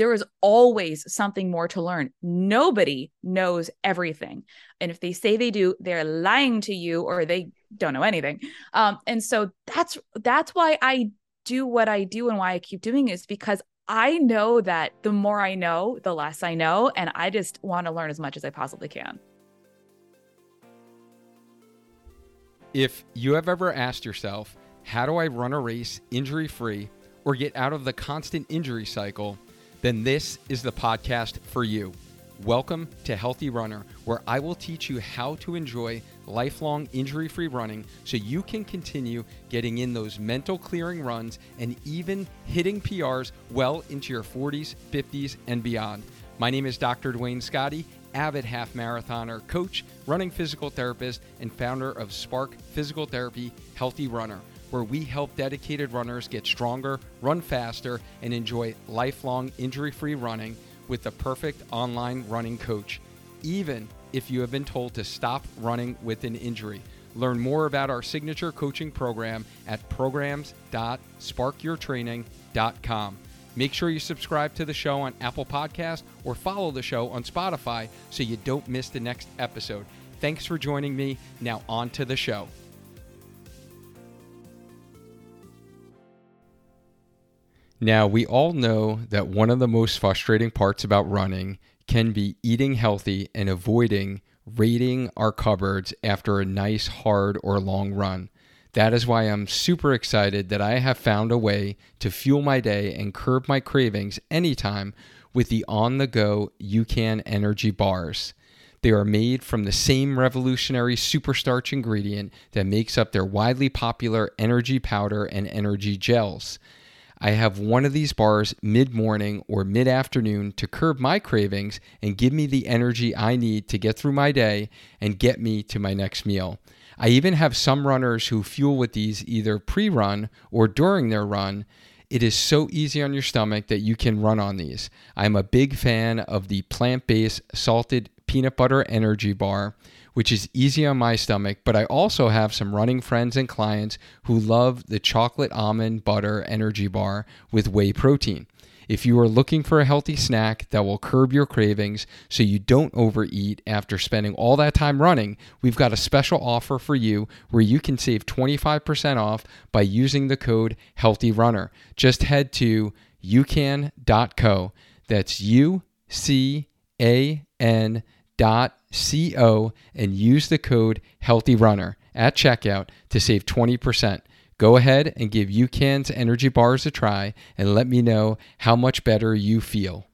there is always something more to learn. Nobody knows everything. And if they say they do, they're lying to you or they don't know anything. Um, and so that's that's why I do what I do and why I keep doing it is because I know that the more I know, the less I know. And I just want to learn as much as I possibly can. If you have ever asked yourself, how do I run a race injury free or get out of the constant injury cycle, then this is the podcast for you. Welcome to Healthy Runner, where I will teach you how to enjoy lifelong injury free running so you can continue getting in those mental clearing runs and even hitting PRs well into your 40s, 50s, and beyond. My name is Dr. Duane Scotti, avid half marathoner, coach, running physical therapist, and founder of Spark Physical Therapy Healthy Runner where we help dedicated runners get stronger, run faster, and enjoy lifelong injury free running with the perfect online running coach, even if you have been told to stop running with an injury. Learn more about our signature coaching program at programs.sparkyourtraining.com. Make sure you subscribe to the show on Apple Podcast or follow the show on Spotify so you don't miss the next episode. Thanks for joining me. Now on to the show. Now, we all know that one of the most frustrating parts about running can be eating healthy and avoiding raiding our cupboards after a nice, hard, or long run. That is why I'm super excited that I have found a way to fuel my day and curb my cravings anytime with the on the go UCAN energy bars. They are made from the same revolutionary superstarch ingredient that makes up their widely popular energy powder and energy gels. I have one of these bars mid morning or mid afternoon to curb my cravings and give me the energy I need to get through my day and get me to my next meal. I even have some runners who fuel with these either pre run or during their run. It is so easy on your stomach that you can run on these. I'm a big fan of the plant based salted peanut butter energy bar which is easy on my stomach, but I also have some running friends and clients who love the chocolate almond butter energy bar with whey protein. If you are looking for a healthy snack that will curb your cravings so you don't overeat after spending all that time running, we've got a special offer for you where you can save 25% off by using the code HEALTHYRUNNER. Just head to ucan.co. That's U C A N co and use the code HEALTHYRUNNER at checkout to save 20%. Go ahead and give UCAN's energy bars a try and let me know how much better you feel.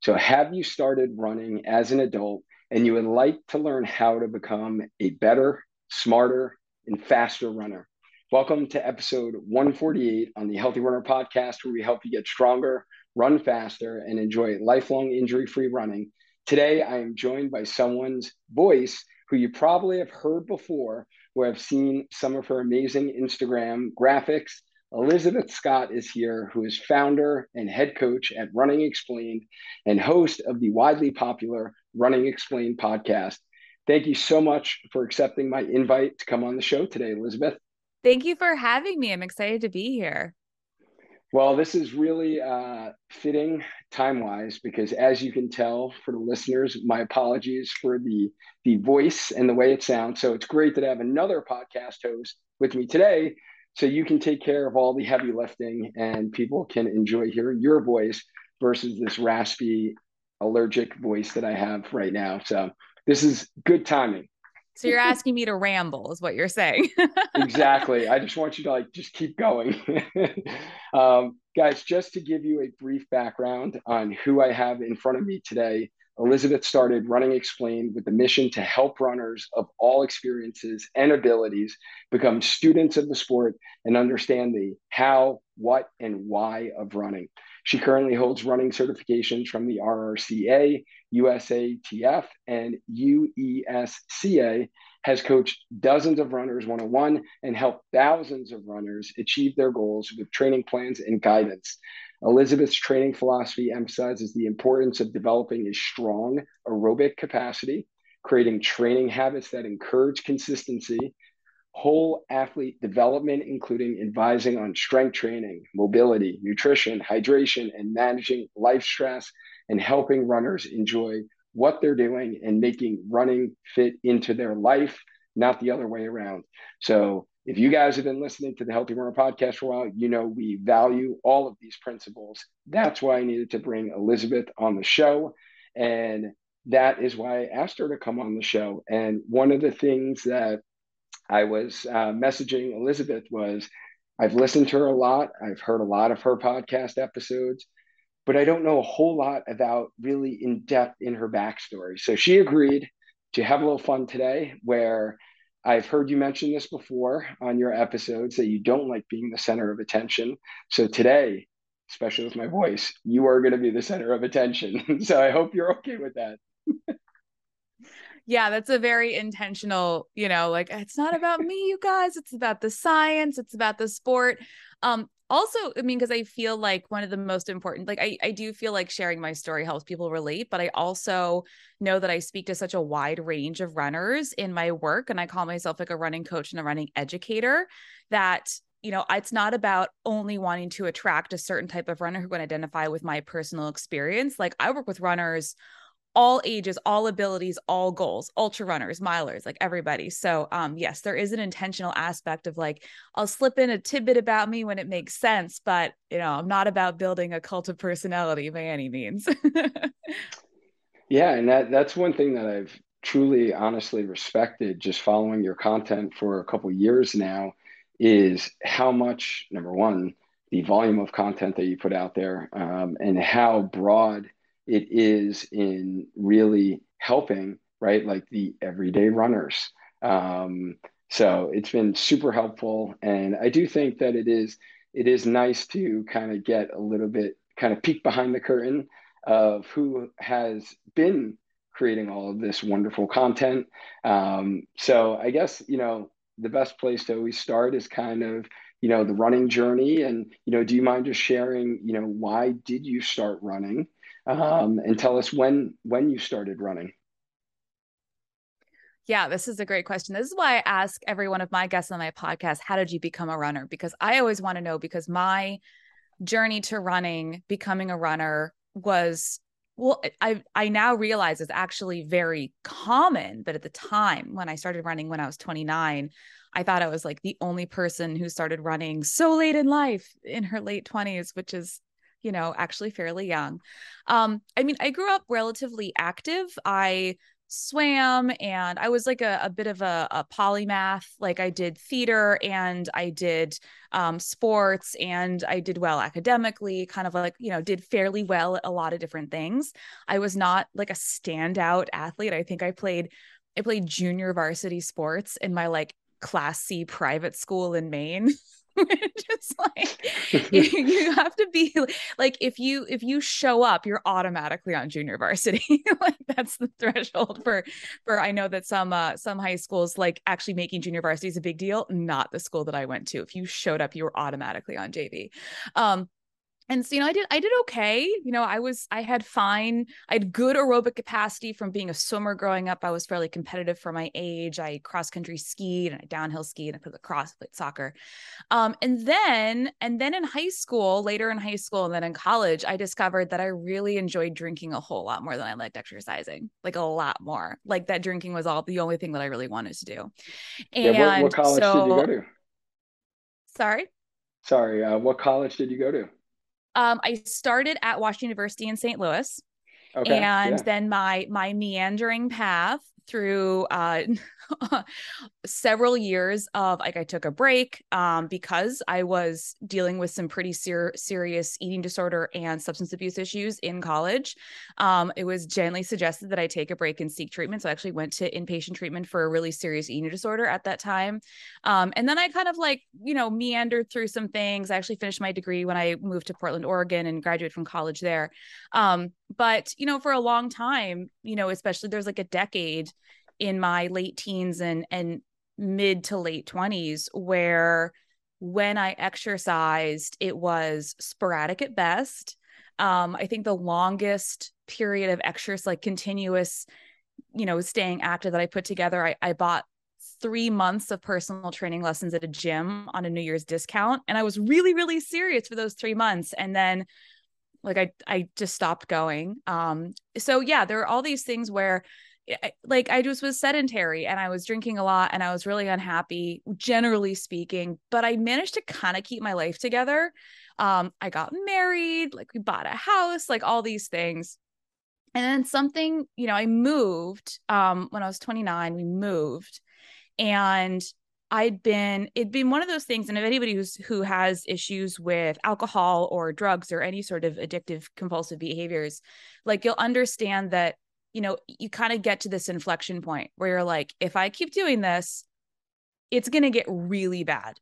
So, have you started running as an adult and you would like to learn how to become a better, smarter, and faster runner? Welcome to episode 148 on the Healthy Runner podcast, where we help you get stronger, run faster, and enjoy lifelong injury free running Today, I am joined by someone's voice who you probably have heard before, who have seen some of her amazing Instagram graphics. Elizabeth Scott is here, who is founder and head coach at Running Explained and host of the widely popular Running Explained podcast. Thank you so much for accepting my invite to come on the show today, Elizabeth. Thank you for having me. I'm excited to be here. Well, this is really uh, fitting time wise because, as you can tell for the listeners, my apologies for the the voice and the way it sounds. So it's great that I have another podcast host with me today, so you can take care of all the heavy lifting and people can enjoy hearing your voice versus this raspy, allergic voice that I have right now. So this is good timing. So you're asking me to ramble, is what you're saying. exactly. I just want you to like just keep going. um, guys, just to give you a brief background on who I have in front of me today, Elizabeth started Running Explained with the mission to help runners of all experiences and abilities become students of the sport and understand the how, what, and why of running. She currently holds running certifications from the RRCA, USATF, and UESCA, has coached dozens of runners one on one, and helped thousands of runners achieve their goals with training plans and guidance. Elizabeth's training philosophy emphasizes the importance of developing a strong aerobic capacity, creating training habits that encourage consistency, whole athlete development, including advising on strength training, mobility, nutrition, hydration, and managing life stress, and helping runners enjoy what they're doing and making running fit into their life, not the other way around. So, if you guys have been listening to the Healthy Runner podcast for a while, you know we value all of these principles. That's why I needed to bring Elizabeth on the show. And that is why I asked her to come on the show. And one of the things that I was uh, messaging Elizabeth was I've listened to her a lot, I've heard a lot of her podcast episodes, but I don't know a whole lot about really in depth in her backstory. So she agreed to have a little fun today where I've heard you mention this before on your episodes that you don't like being the center of attention. So today, especially with my voice, you are going to be the center of attention. so I hope you're okay with that. yeah, that's a very intentional, you know, like it's not about me, you guys, it's about the science, it's about the sport. Um, also, I mean, because I feel like one of the most important, like I, I do feel like sharing my story helps people relate, but I also know that I speak to such a wide range of runners in my work. And I call myself like a running coach and a running educator that you know, it's not about only wanting to attract a certain type of runner who can identify with my personal experience. Like I work with runners all ages, all abilities, all goals, ultra runners, milers, like everybody. So, um, yes, there is an intentional aspect of like, I'll slip in a tidbit about me when it makes sense, but you know, I'm not about building a cult of personality by any means. yeah. And that, that's one thing that I've truly, honestly respected just following your content for a couple years now is how much, number one, the volume of content that you put out there um, and how broad it is in really helping, right? Like the everyday runners. Um, so it's been super helpful. And I do think that it is it is nice to kind of get a little bit kind of peek behind the curtain of who has been creating all of this wonderful content. Um, so I guess, you know, the best place to always start is kind of, you know, the running journey. And, you know, do you mind just sharing, you know, why did you start running? Um, and tell us when when you started running. Yeah, this is a great question. This is why I ask every one of my guests on my podcast, how did you become a runner? Because I always want to know because my journey to running, becoming a runner was well, I I now realize it's actually very common, but at the time when I started running when I was 29, I thought I was like the only person who started running so late in life in her late 20s, which is you know, actually fairly young. Um, I mean, I grew up relatively active. I swam and I was like a, a bit of a, a, polymath. Like I did theater and I did um, sports and I did well academically, kind of like, you know, did fairly well at a lot of different things. I was not like a standout athlete. I think I played, I played junior varsity sports in my like class C private school in Maine. just like you have to be like if you if you show up you're automatically on junior varsity. Like that's the threshold for for i know that some uh some high schools like actually making junior varsity is a big deal not the school that i went to. If you showed up you were automatically on jv um and so you know i did i did okay you know i was i had fine i had good aerobic capacity from being a swimmer growing up i was fairly competitive for my age i cross country skied and i downhill skied and i played lacrosse played soccer. Um, and then and then in high school later in high school and then in college i discovered that i really enjoyed drinking a whole lot more than i liked exercising like a lot more like that drinking was all the only thing that i really wanted to do. And yeah, what, what college so, did you go to? Sorry? Sorry uh, what college did you go to um, I started at Washington University in St. Louis. Okay, and yeah. then my my meandering path through uh, several years of like I took a break um, because I was dealing with some pretty ser- serious eating disorder and substance abuse issues in college. Um, it was generally suggested that I take a break and seek treatment. So I actually went to inpatient treatment for a really serious eating disorder at that time. Um, and then I kind of like, you know, meandered through some things. I actually finished my degree when I moved to Portland, Oregon and graduated from college there. Um, but, you know, for a long time, you know, especially there's like a decade in my late teens and and mid to late 20s where when I exercised, it was sporadic at best. Um, I think the longest period of exercise, like continuous, you know, staying active that I put together, I, I bought three months of personal training lessons at a gym on a New Year's discount. And I was really, really serious for those three months. And then like I I just stopped going. Um so yeah, there are all these things where like I just was sedentary and I was drinking a lot and I was really unhappy generally speaking, but I managed to kind of keep my life together. Um I got married, like we bought a house, like all these things. And then something, you know, I moved um when I was 29, we moved and I'd been it'd been one of those things and if anybody who's who has issues with alcohol or drugs or any sort of addictive compulsive behaviors like you'll understand that you know you kind of get to this inflection point where you're like if I keep doing this it's going to get really bad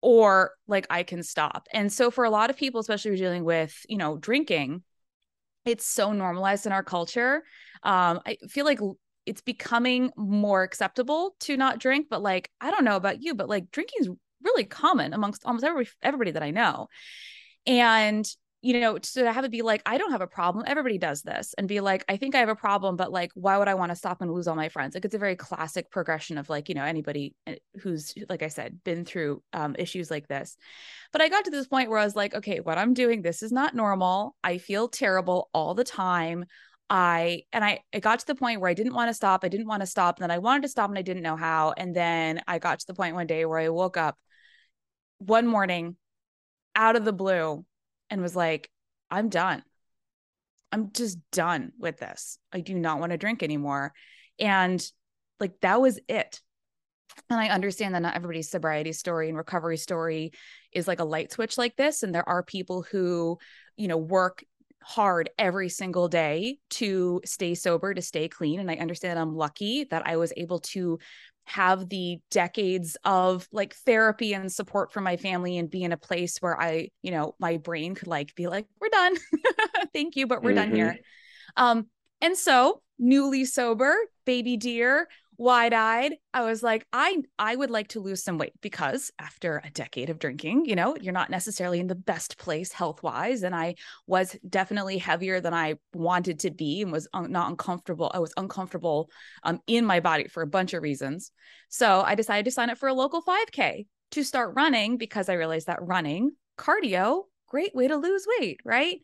or like I can stop. And so for a lot of people especially who are dealing with, you know, drinking it's so normalized in our culture. Um, I feel like it's becoming more acceptable to not drink but like i don't know about you but like drinking is really common amongst almost every, everybody that i know and you know to have it be like i don't have a problem everybody does this and be like i think i have a problem but like why would i want to stop and lose all my friends like it's a very classic progression of like you know anybody eh, who's like i said been through um, issues like this but i got to this point where i was like okay what i'm doing this is not normal i feel terrible all the time I and I it got to the point where I didn't want to stop. I didn't want to stop. And then I wanted to stop and I didn't know how. And then I got to the point one day where I woke up one morning out of the blue and was like, I'm done. I'm just done with this. I do not want to drink anymore. And like that was it. And I understand that not everybody's sobriety story and recovery story is like a light switch like this. And there are people who, you know, work hard every single day to stay sober, to stay clean. And I understand I'm lucky that I was able to have the decades of like therapy and support from my family and be in a place where I, you know, my brain could like be like, we're done. Thank you, but we're mm-hmm. done here. Um, and so newly sober, baby deer, wide-eyed. I was like i i would like to lose some weight because after a decade of drinking you know you're not necessarily in the best place health-wise. And i was definitely heavier than i wanted to be and was un- not uncomfortable i was uncomfortable um, in my body for a bunch of reasons. So i decided to sign up for a local 5k to start running because i realized that running cardio great way to lose weight right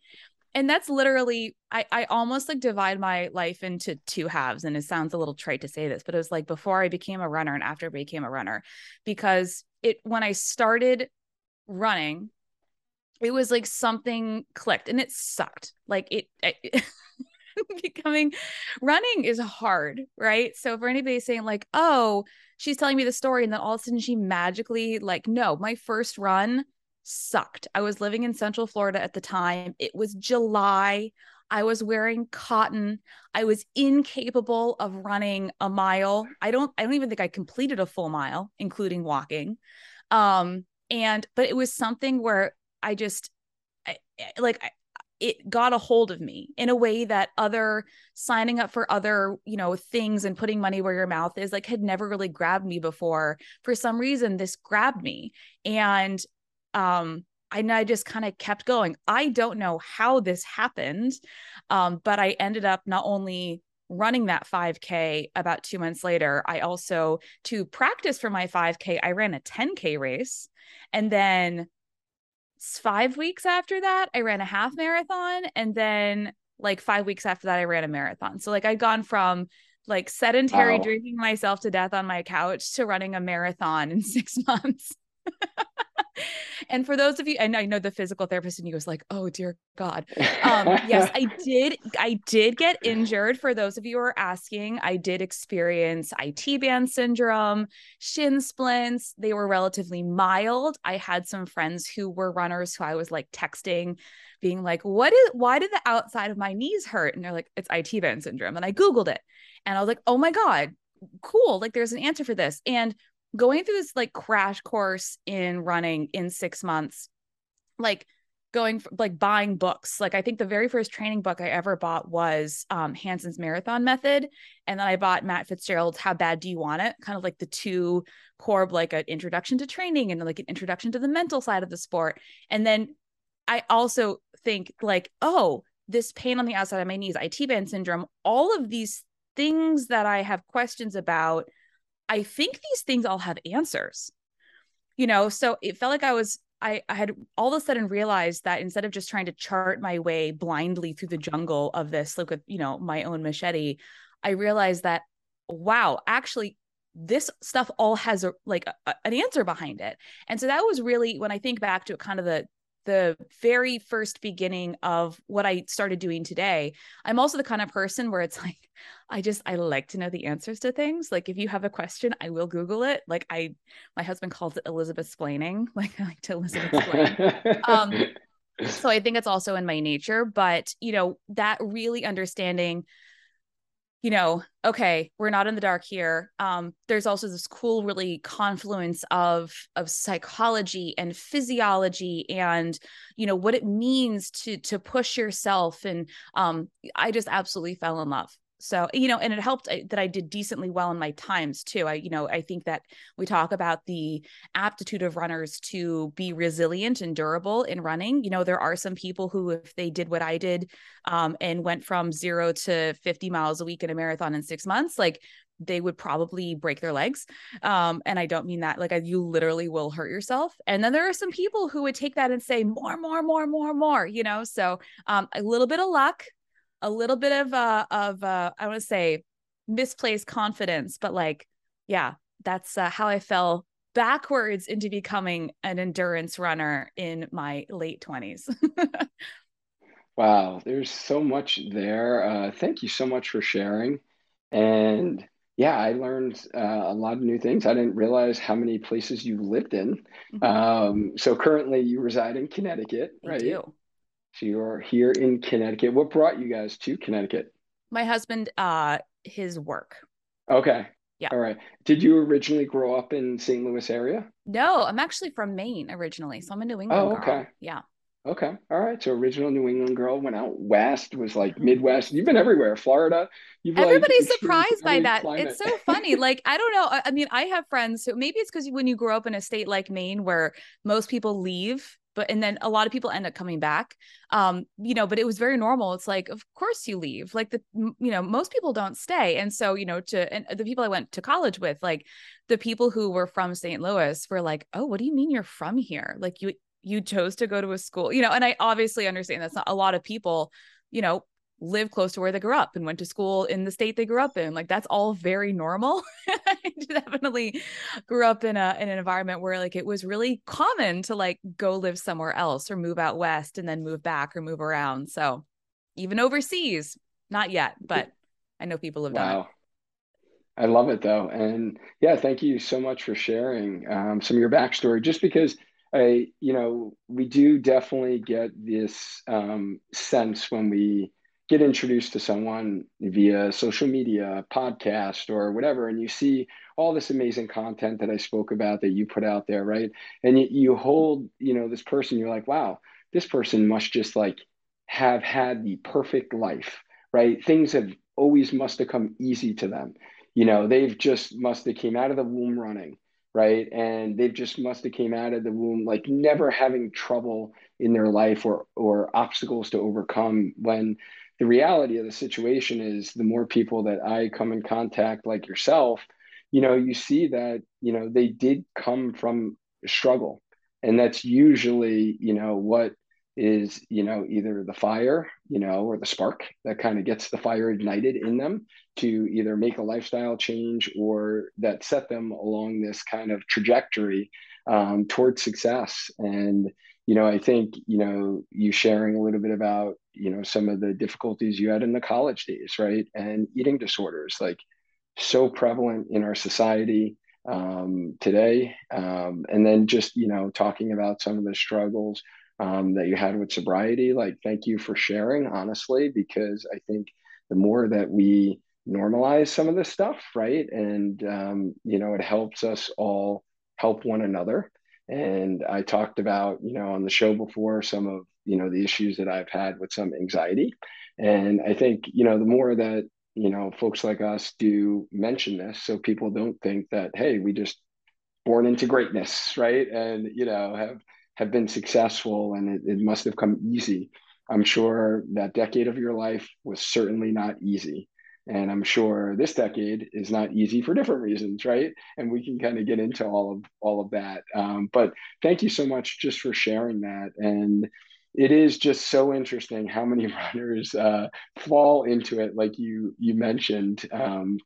and that's literally I, I almost like divide my life into two halves and it sounds a little trite to say this but it was like before i became a runner and after i became a runner because it when i started running it was like something clicked and it sucked. Like it, it becoming running is hard right? So for anybody saying like oh she's telling me the story and then all of a sudden she magically like no my first run sucked. I was living in Central Florida at the time. It was July. I was wearing cotton. I was incapable of running a mile. I don't I don't even think I completed a full mile including walking. Um and but it was something where I just I, like I, it got a hold of me in a way that other signing up for other you know things and putting money where your mouth is like had never really grabbed me before for some reason this grabbed me and um and I just kind of kept going. I don't know how this happened, um, but I ended up not only running that 5K about two months later, I also, to practice for my 5K, I ran a 10K race. And then five weeks after that, I ran a half marathon. And then, like, five weeks after that, I ran a marathon. So, like, I'd gone from like sedentary wow. drinking myself to death on my couch to running a marathon in six months. and for those of you, and I know the physical therapist in you was like, "Oh dear God." Um, yes, I did. I did get injured. For those of you who are asking, I did experience IT band syndrome, shin splints. They were relatively mild. I had some friends who were runners who I was like texting, being like, "What is? Why did the outside of my knees hurt?" And they're like, "It's IT band syndrome." And I googled it, and I was like, "Oh my God." cool like there's an answer for this and going through this like crash course in running in six months, like going for, like buying books. Like I think the very first training book I ever bought was um Hanson's Marathon Method. And then I bought Matt Fitzgerald's How Bad Do You Want It? Kind of like the two core like an introduction to training and like an introduction to the mental side of the sport. And then I also think like, oh, this pain on the outside of my knees, IT band syndrome, all of these things that I have questions about I think these things all have answers. You know, so it felt like I was I, I had all of a sudden realized that instead of just trying to chart my way blindly through the jungle of this, like with, you know, my own machete, I realized that, wow, actually, this stuff all has a like a, an answer behind it. And so that was really when I think back to kind of the the very first beginning of what I started doing today. I'm also the kind of person where it's like, I just, I like to know the answers to things. Like if you have a question, I will Google it. Like I, my husband calls it Elizabeth splaining. Like I like to Elizabeth explain. um, so I think it's also in my nature, but you know, that really understanding you know, okay, we're not in the dark here. Um, there's also this cool, really confluence of of psychology and physiology, and you know what it means to to push yourself. And um, I just absolutely fell in love so you know and it helped uh, that i did decently well in my times too. I you know i think that we talk about the aptitude of runners to be resilient and durable in running. You know there are some people who if they did what i did um, and went from zero to 50 miles a week in a marathon in six months like they would probably break their legs. Um, and i don't mean that like you literally will hurt yourself. And then there are some people who would take that and say more more more more more you know? So um, a little bit of luck a little bit of uh of uh I want to say misplaced confidence, but like yeah, that's uh, how I fell backwards into becoming an endurance runner in my late 20s. wow, there's so much there. Uh, thank you so much for sharing. And yeah, I learned uh, a lot of new things. I didn't realize how many places you've lived in. Mm-hmm. Um, so currently you reside in Connecticut, I right? Do. So you're here in Connecticut. What brought you guys to Connecticut? My husband, uh, his work. Okay. Yeah. All right. Did you originally grow up in St. Louis area? No, I'm actually from Maine originally. So I'm a New England oh, okay. Girl. Yeah. Okay. All right. So original New England girl went out west, was like Midwest. You've been everywhere. Florida. You've Everybody's like surprised by that. Climate. It's so funny. like, I don't know. I mean, I have friends who maybe it's because when you grow up in a state like Maine where most people leave but and then a lot of people end up coming back um you know but it was very normal. It's like of course you leave. Like the you know most people don't stay. And so you know to and the people i went to college with like the people who were from st louis were like oh what do you mean you're from here? Like you you chose to go to a school you know and i obviously understand that's not a lot of people you know live close to where they grew up and went to school in the state they grew up in. Like that's all very normal. I definitely grew up in a in an environment where like it was really common to like go live somewhere else or move out west and then move back or move around. So even overseas, not yet, but I know people have wow. done it. I love it though. And yeah, thank you so much for sharing um, some of your backstory just because I, you know, we do definitely get this um, sense when we get introduced to someone via social media, podcast, or whatever, and you see all this amazing content that I spoke about that you put out there, right? And you, you hold, you know, this person, you're like, wow, this person must just like have had the perfect life, right? Things have always must have come easy to them. You know, they've just must have came out of the womb running, right? And they've just must have came out of the womb like never having trouble in their life or or obstacles to overcome when the reality of the situation is the more people that I come in contact like yourself, you know, you see that, you know, they did come from struggle. And that's usually, you know, what is, you know, either the fire, you know, or the spark that kind of gets the fire ignited in them to either make a lifestyle change or that set them along this kind of trajectory um, towards success. And, you know, I think, you know, you sharing a little bit about, you know, some of the difficulties you had in the college days, right? And eating disorders, like so prevalent in our society um, today. Um, and then just, you know, talking about some of the struggles um, that you had with sobriety, like, thank you for sharing, honestly, because I think the more that we normalize some of this stuff, right? And, um, you know, it helps us all help one another and I talked about, you know, on the show before some of, you know, the issues that I've had with some anxiety. And I think, you know, the more that, you know, folks like us do mention this, so people don't think that, hey, we just born into greatness, right? And, you know, have have been successful and it, it must have come easy. I'm sure that decade of your life was certainly not easy. And i'm sure this decade is not easy for different reasons right and we can kind of get into all of all of that um, but thank you so much just for sharing that and it is just so interesting how many runners uh, fall into it like you you mentioned um,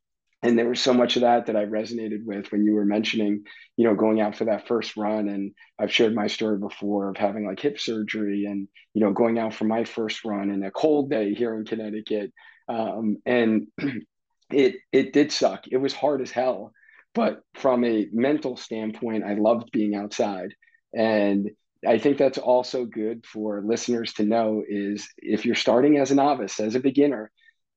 and there was so much of that that I resonated with when you were mentioning, you know, going out for that first run. And I've shared my story before of having like hip surgery and, you know, going out for my first run in a cold day here in Connecticut. Um, and it, it did suck. It was hard as hell. But from a mental standpoint, I loved being outside. And I think that's also good for listeners to know is if you're starting as a novice, as a beginner,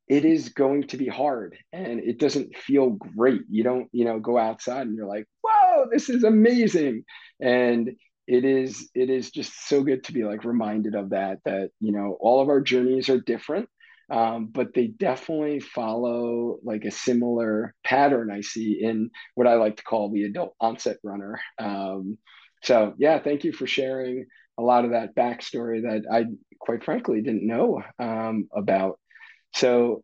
it is going to be hard and it doesn't feel great. You don't, you know, go outside and you're like, whoa, this is amazing. And it is, it is just so good to be like reminded of that, that, you know, all of our journeys are different. Um, but they definitely follow like a similar pattern I see in what I like to call the adult onset runner. Um, so yeah, thank you for sharing a lot of that backstory that I quite frankly didn't know um, about. So,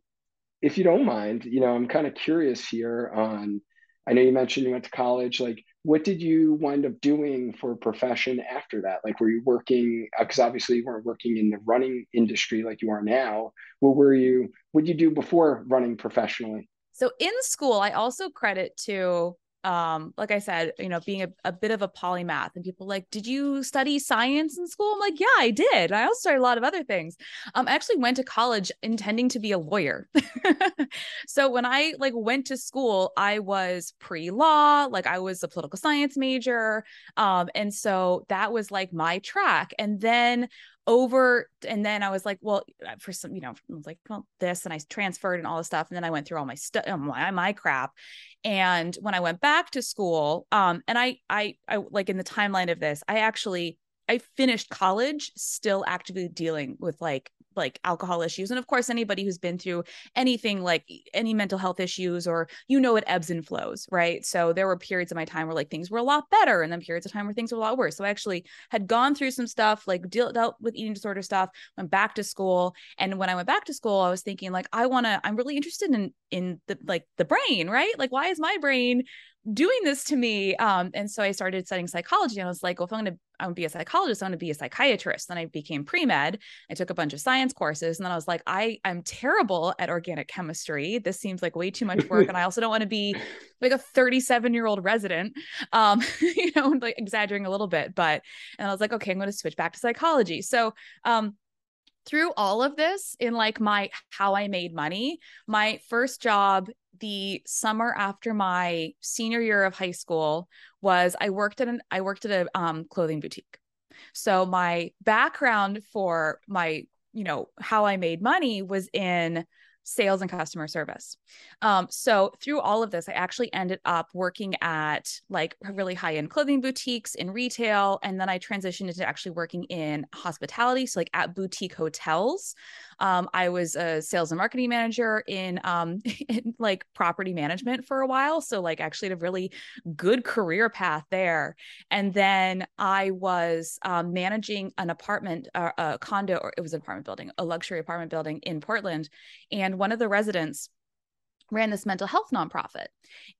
if you don't mind, you know, I'm kind of curious here on. I know you mentioned you went to college. Like, what did you wind up doing for a profession after that? Like, were you working? Because uh, obviously, you weren't working in the running industry like you are now. What were you? What did you do before running professionally? So in school, I also credit to um like i said you know being a, a bit of a polymath and people like did you study science in school? I'm like yeah i did. I also started a lot of other things. Um i actually went to college intending to be a lawyer. So when i like went to school i was pre-law like i was a political science major um and so that was like my track. And then over and then I was like, well, uh, for some, you know, I was like, well, this and I transferred and all this stuff. And then I went through all my stuff, my, my crap. And when I went back to school, um, and I, I, I like in the timeline of this, I actually, I finished college still actively dealing with like like alcohol issues and of course anybody who's been through anything like any mental health issues or you know it ebbs and flows right? So there were periods of my time where like things were a lot better and then periods of time where things were a lot worse. So i actually had gone through some stuff like deal, dealt with eating disorder stuff went back to school and when i went back to school i was thinking like i want to i'm really interested in in the like the brain right? Like why is my brain doing this to me. Um, and so I started studying psychology and I was like, well, if I'm going to, I want to be a psychologist, I want to be a psychiatrist. Then I became pre-med. I took a bunch of science courses. And then I was like, I, I'm terrible at organic chemistry. This seems like way too much work. and I also don't want to be like a 37 year old resident, um, you know, like exaggerating a little bit, but, and I was like, okay, I'm going to switch back to psychology. So, um, through all of this in like my how I made money, my first job the summer after my senior year of high school was I worked at an I worked at a um, clothing boutique. So my background for my you know how I made money was in sales and customer service. Um, so through all of this, I actually ended up working at like really high end clothing boutiques in retail. And then I transitioned into actually working in hospitality. So like at boutique hotels. Um, I was a sales and marketing manager in, um, in like property management for a while. So like actually had a really good career path there. And then I was um, managing an apartment, uh, a condo, or it was an apartment building, a luxury apartment building in Portland. And one of the residents ran this mental health nonprofit.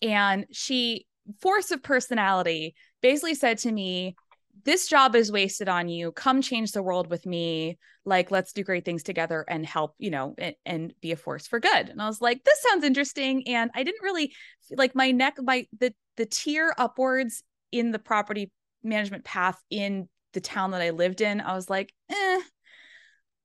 And she, force of personality, basically said to me, this job is wasted on you. Come change the world with me. Like, let's do great things together and help, you know, and, and be a force for good. And I was like, this sounds interesting. And I didn't really like my neck, my the the tier upwards in the property management path in the town that I lived in. I was like, eh,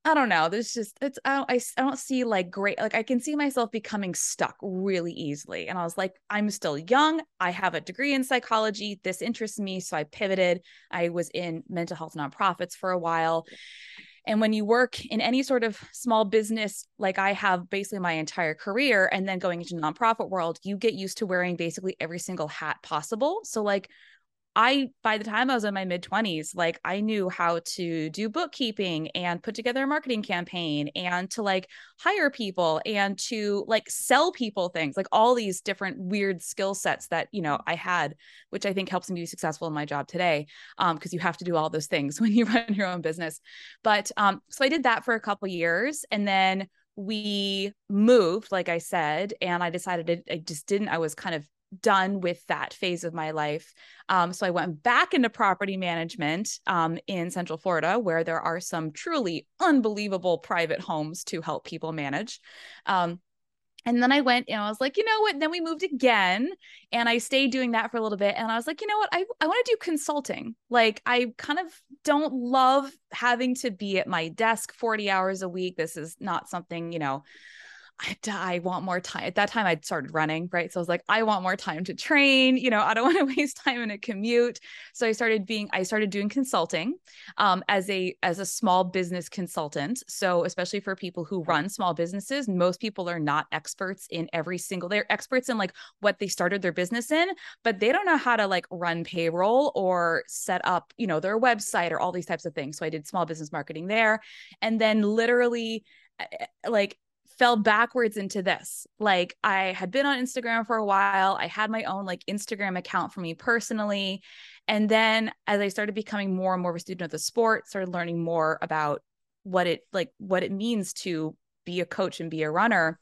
I don't know. There's just it's I don't I, I don't see like great like I can see myself becoming stuck really easily. And I was like, I'm still young. I have a degree in psychology. This interests me, so I pivoted. I was in mental health nonprofits for a while. And when you work in any sort of small business, like I have basically my entire career, and then going into the nonprofit world, you get used to wearing basically every single hat possible. So, like, I, by the time I was in my mid 20s, like I knew how to do bookkeeping and put together a marketing campaign and to like hire people and to like sell people things, like all these different weird skill sets that, you know, I had, which I think helps me be successful in my job today. Um, because you have to do all those things when you run your own business. But um, so I did that for a couple years. And then we moved, like I said, and I decided I just didn't, I was kind of done with that phase of my life. Um, so I went back into property management um, in Central Florida, where there are some truly unbelievable private homes to help people manage. Um, and then I went and I was like, you know what? then we moved again and I stayed doing that for a little bit. And I was like, you know what? I, I want to do consulting. Like, I kind of don't love having to be at my desk 40 hours a week. This is not something, you know, I, I want more time. At that time, I'd started running, right? So I was like, I want more time to train. You know, I don't want to waste time in a commute. So I started being, I started doing consulting um, as a as a small business consultant. So especially for people who run small businesses, most people are not experts in every single. They're experts in like what they started their business in, but they don't know how to like run payroll or set up, you know, their website or all these types of things. So I did small business marketing there, and then literally eh, eh, like fell backwards into this. Like I had been on Instagram for a while. I had my own like Instagram account for me personally. And then as I started becoming more and more of a student of the sport, started learning more about what it like what it means to be a coach and be a runner.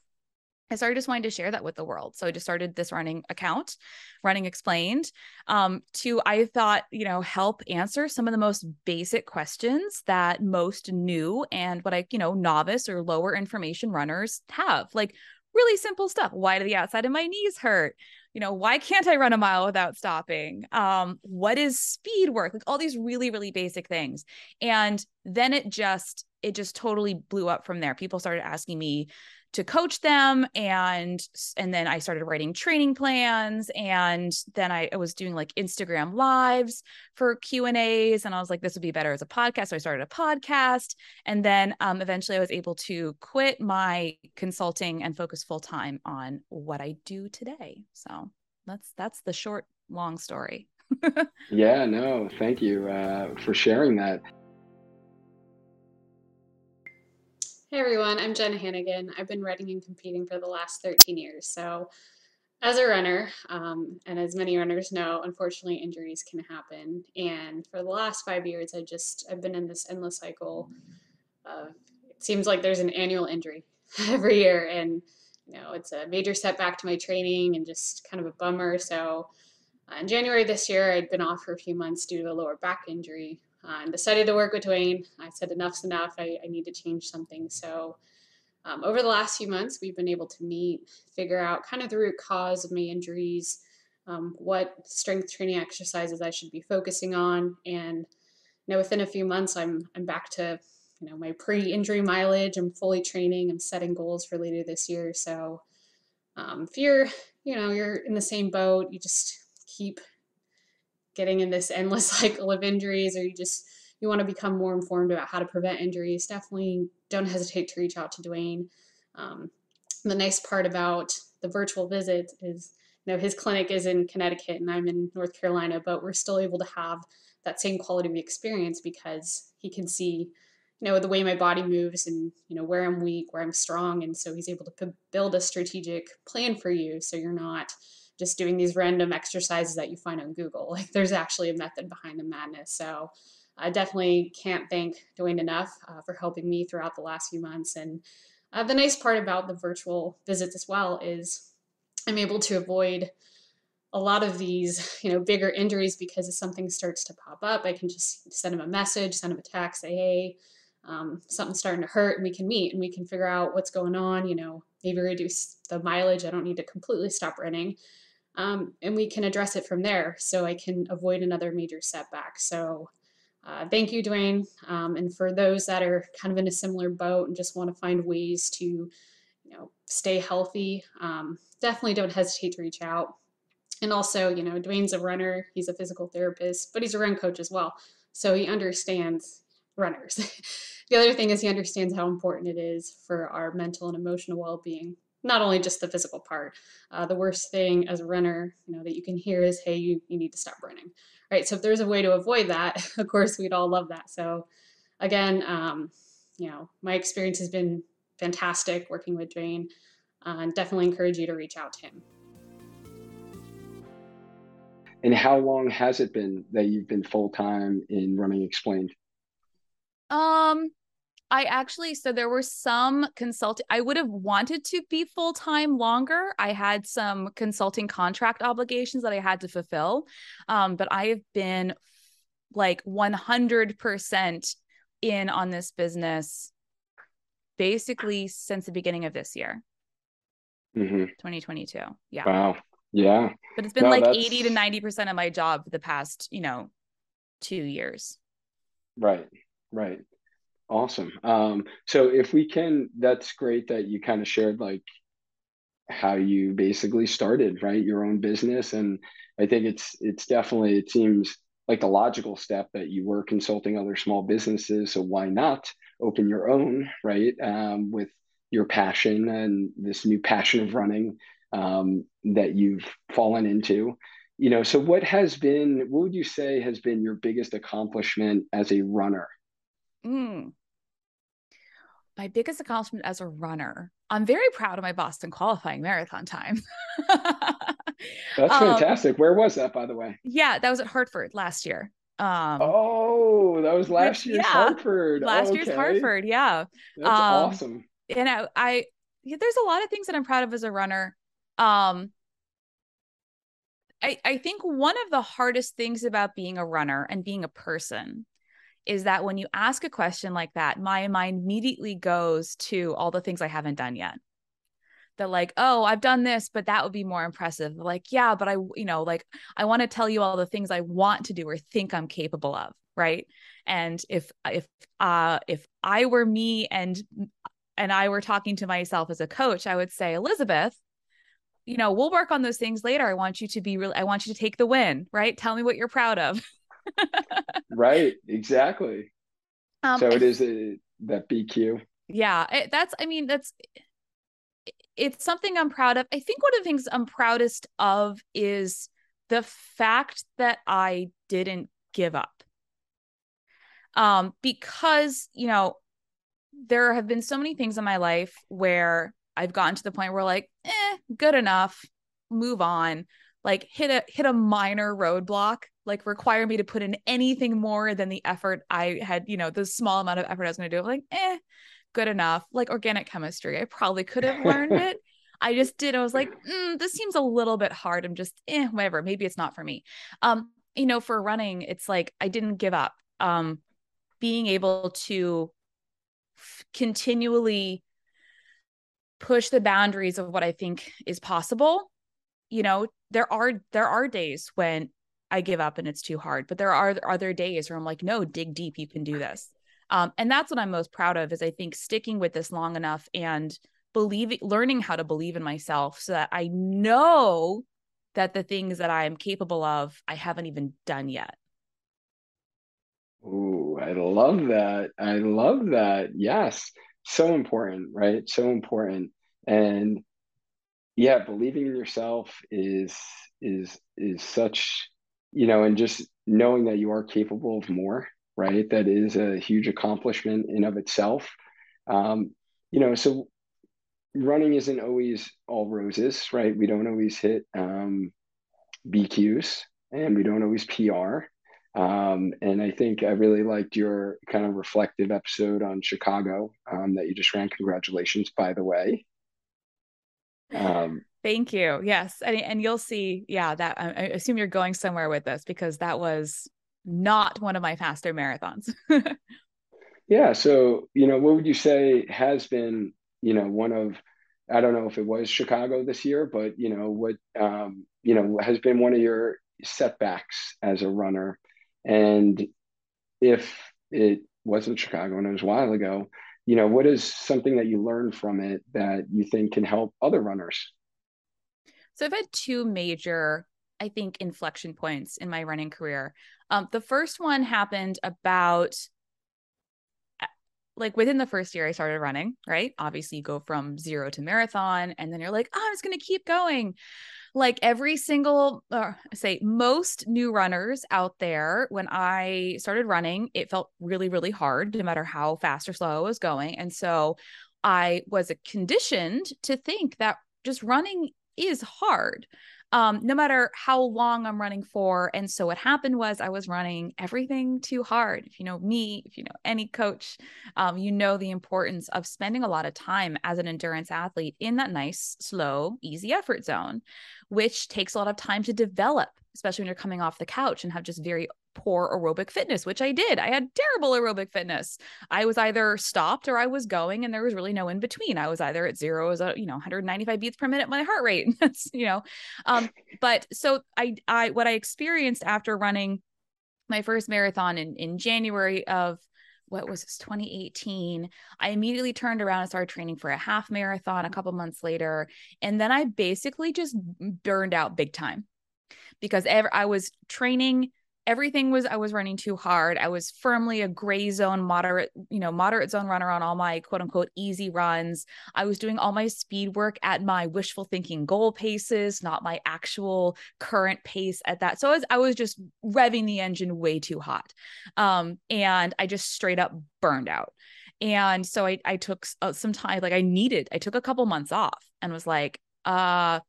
I started just wanting to share that with the world. So I just started this running account, Running Explained, um, to I thought, you know, help answer some of the most basic questions that most new and what I, you know, novice or lower information runners have. Like really simple stuff. Why do the outside of my knees hurt? You know, why can't I run a mile without stopping? Um, what is speed work? Like all these really, really basic things. And then it just, it just totally blew up from there. People started asking me to coach them and and then I started writing training plans and then I, I was doing like Instagram lives for Q and A's and I was like this would be better as a podcast so I started a podcast and then um, eventually I was able to quit my consulting and focus full time on what I do today. So that's that's the short long story. Yeah no thank you uh, for sharing that Hey everyone, I'm Jen Hannigan. I've been running and competing for the last 13 years. So, as a runner, um, and as many runners know, unfortunately injuries can happen. And for the last five years, I just I've been in this endless cycle of it seems like there's an annual injury every year, and you know it's a major setback to my training and just kind of a bummer. So, uh, in January this year, I'd been off for a few months due to a lower back injury uh, and decided to work with Duane. I said, enough's enough. I, I need to change something. So, um, over the last few months, we've been able to meet, figure out kind of the root cause of my injuries, um, what strength training exercises I should be focusing on, and you know, within a few months, I'm I'm back to you know my pre-injury mileage. I'm fully training. I'm setting goals for later this year. So, um, if you're you know you're in the same boat, you just keep getting in this endless cycle of injuries or you just you want to become more informed about how to prevent injuries, definitely don't hesitate to reach out to Duane. Um, the nice part about the virtual visit is, you know, his clinic is in Connecticut and I'm in North Carolina, but we're still able to have that same quality of experience because he can see, you know, the way my body moves and, you know, where I'm weak, where I'm strong. And so he's able to p- build a strategic plan for you so you're not just doing these random exercises that you find on Google. Like there's actually a method behind the madness. So I definitely can't thank Duane enough uh, for helping me throughout the last few months. And uh, the nice part about the virtual visits as well is I'm able to avoid a lot of these, you know, bigger injuries because if something starts to pop up, I can just send him a message, send him a text, say, hey, um, something's starting to hurt, and we can meet and we can figure out what's going on. You know, maybe reduce the mileage. I don't need to completely stop running, um, and we can address it from there so I can avoid another major setback. So uh, thank you, Duane. Um, and for those that are kind of in a similar boat and just want to find ways to, you know, stay healthy, um, definitely don't hesitate to reach out. And also, you know, Duane's a runner, he's a physical therapist, but he's a run coach as well. So he understands runners. the other thing is he understands how important it is for our mental and emotional well-being not only just the physical part. Uh, the worst thing as a runner, you know, that you can hear is, "Hey, you you need to stop running." Right. So if there's a way to avoid that, of course, we'd all love that. So again, um, you know, my experience has been fantastic working with Duane, uh, and definitely encourage you to reach out to him. And how long has it been that you've been full time in running explained? Um, I actually, so there were some consulting, I would have wanted to be full time longer. I had some consulting contract obligations that I had to fulfill. Um, but I have been like 100% in on this business basically since the beginning of this year, Mm-hmm. 2022. Yeah. Wow. Yeah. But it's been No, like that's- 80 to 90% of my job for the past, you know, two years. Right. Right. Awesome. Um, so if we can, that's great that you kind of shared like how you basically started, right? Your own business. And I think it's it's definitely it seems like the logical step that you were consulting other small businesses. So why not open your own, right? Um, with your passion and this new passion of running um, that you've fallen into. You know, so what has been, what would you say has been your biggest accomplishment as a runner? Mm. My biggest accomplishment as a runner. I'm very proud of my Boston qualifying marathon time. That's Um, fantastic. Where was that, by the way? yeah, that was at Hartford last year. Um, Oh, that was last year's yeah, Hartford. last year's Hartford. Yeah. That's Um, awesome. and I, I yeah, there's a lot of things that I'm proud of as a runner. Um, I I think one of the hardest things about being a runner and being a person is that when you ask a question like that, my mind immediately goes to all the things I haven't done yet. That like, oh, I've done this, but that would be more impressive. Like, yeah, but I, you know, like I want to tell you all the things I want to do or think I'm capable of, right? And if if uh if I were me and and I were talking to myself as a coach, I would say, Elizabeth, you know, we'll work on those things later. I want you to be real. I want you to take the win, right? Tell me what you're proud of. Right. Exactly. Um, so it is a, that BQ. yeah it, that's i mean that's it's something i'm proud of i think one of the things i'm proudest of is the fact that i didn't give up um because you know there have been so many things in my life where i've gotten to the point where like eh good enough move on like hit a hit a minor roadblock like require me to put in anything more than the effort i had you know the small amount of effort i was going to do. Like eh good enough. Like organic chemistry. I probably could have learned it. I just did i was like mm, this seems a little bit hard. I'm just eh whatever. Maybe it's not for me. Um you know for running it's like i didn't give up. Um being able to f- continually push the boundaries of what i think is possible you know there are there are days when i give up and it's too hard but there are other days where i'm like no dig deep you can do this um, and that's what i'm most proud of is i think sticking with this long enough and believing learning how to believe in myself so that i know that the things that i'm capable of i haven't even done yet Ooh, I love that. I love that. Yes. So important, right? So important. And yeah, believing in yourself is is is such, you know, and just knowing that you are capable of more, right? That is a huge accomplishment in of itself. Um, you know, so running isn't always all roses, right? We don't always hit um, BQs and we don't always PR. Um, and I think I really liked your kind of reflective episode on Chicago um, that you just ran. Congratulations, by the way. Um, thank you yes and, and you'll see yeah that I, assume you're going somewhere with this because that was not one of my faster marathons yeah. So, you know, what would you say has been, you know, one of, I don't know if it was Chicago this year, but, you know, what, um, you know, has been one of your setbacks as a runner? And if it wasn't Chicago and it was a while ago, you know, what is something that you learned from it that you think can help other runners? So I've had two major, I think, inflection points in my running career. Um, the first one happened about like within the first year I started running, right? Obviously, you go from zero to marathon, and then you're like, oh, I'm just going to keep going. Like every single, uh, say, most new runners out there, when I started running, it felt really, really hard, no matter how fast or slow I was going. And so I was conditioned to think that just running is hard. Um, no matter how long I'm running for. And so what happened was I was running everything too hard. If you know me, if you know any coach, um, you know the importance of spending a lot of time as an endurance athlete in that nice, slow, easy effort zone, which takes a lot of time to develop, especially when you're coming off the couch and have just very poor aerobic fitness, which I did. I had terrible aerobic fitness. I was either stopped or I was going, and there was really no in between. I was either at zero as a you know 195 beats per minute my heart rate. That's you know, um, but so I I what I experienced after running my first marathon in in January of what was this 2018 i immediately turned around and started training for a half marathon a couple months later and then i basically just burned out big time because ever i was training everything was I was running too hard. I was firmly a gray zone, moderate, you know, moderate zone runner on all my quote unquote easy runs. I was doing all my speed work at my wishful thinking goal paces, not my actual current pace at that. So I was, I was just revving the engine way too hot. Um, and I just straight up burned out. And so I, I took uh, some time, like I needed, I took a couple months off and was like, uh,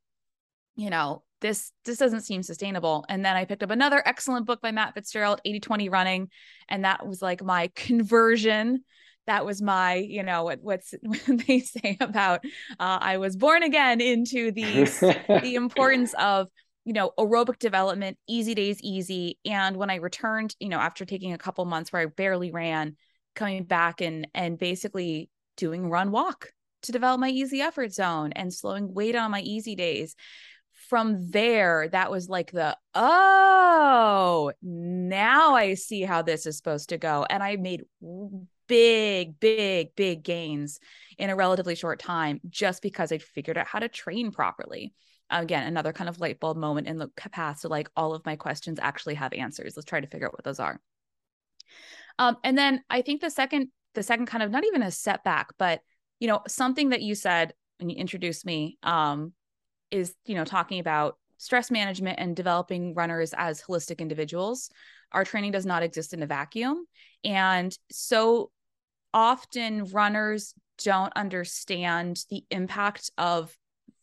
you know, this this doesn't seem sustainable. And then i picked up another excellent book by matt fitzgerald 80-20 running. And that was like my conversion. That was my you know what what's what they say about uh, i was born again into the the importance of you know aerobic development easy days easy. And when i returned you know after taking a couple months where i barely ran coming back and and basically doing run walk to develop my easy effort zone and slowing weight on my easy days from there, that was like the, oh, now I see how this is supposed to go. And I made big, big, big gains in a relatively short time just because I figured out how to train properly. Again, another kind of light bulb moment in the past to like all of my questions actually have answers. Let's try to figure out what those are. Um, and then I think the second, the second kind of not even a setback, but you know, something that you said when you introduced me um, is you know talking about stress management and developing runners as holistic individuals our training does not exist in a vacuum. And so often runners don't understand the impact of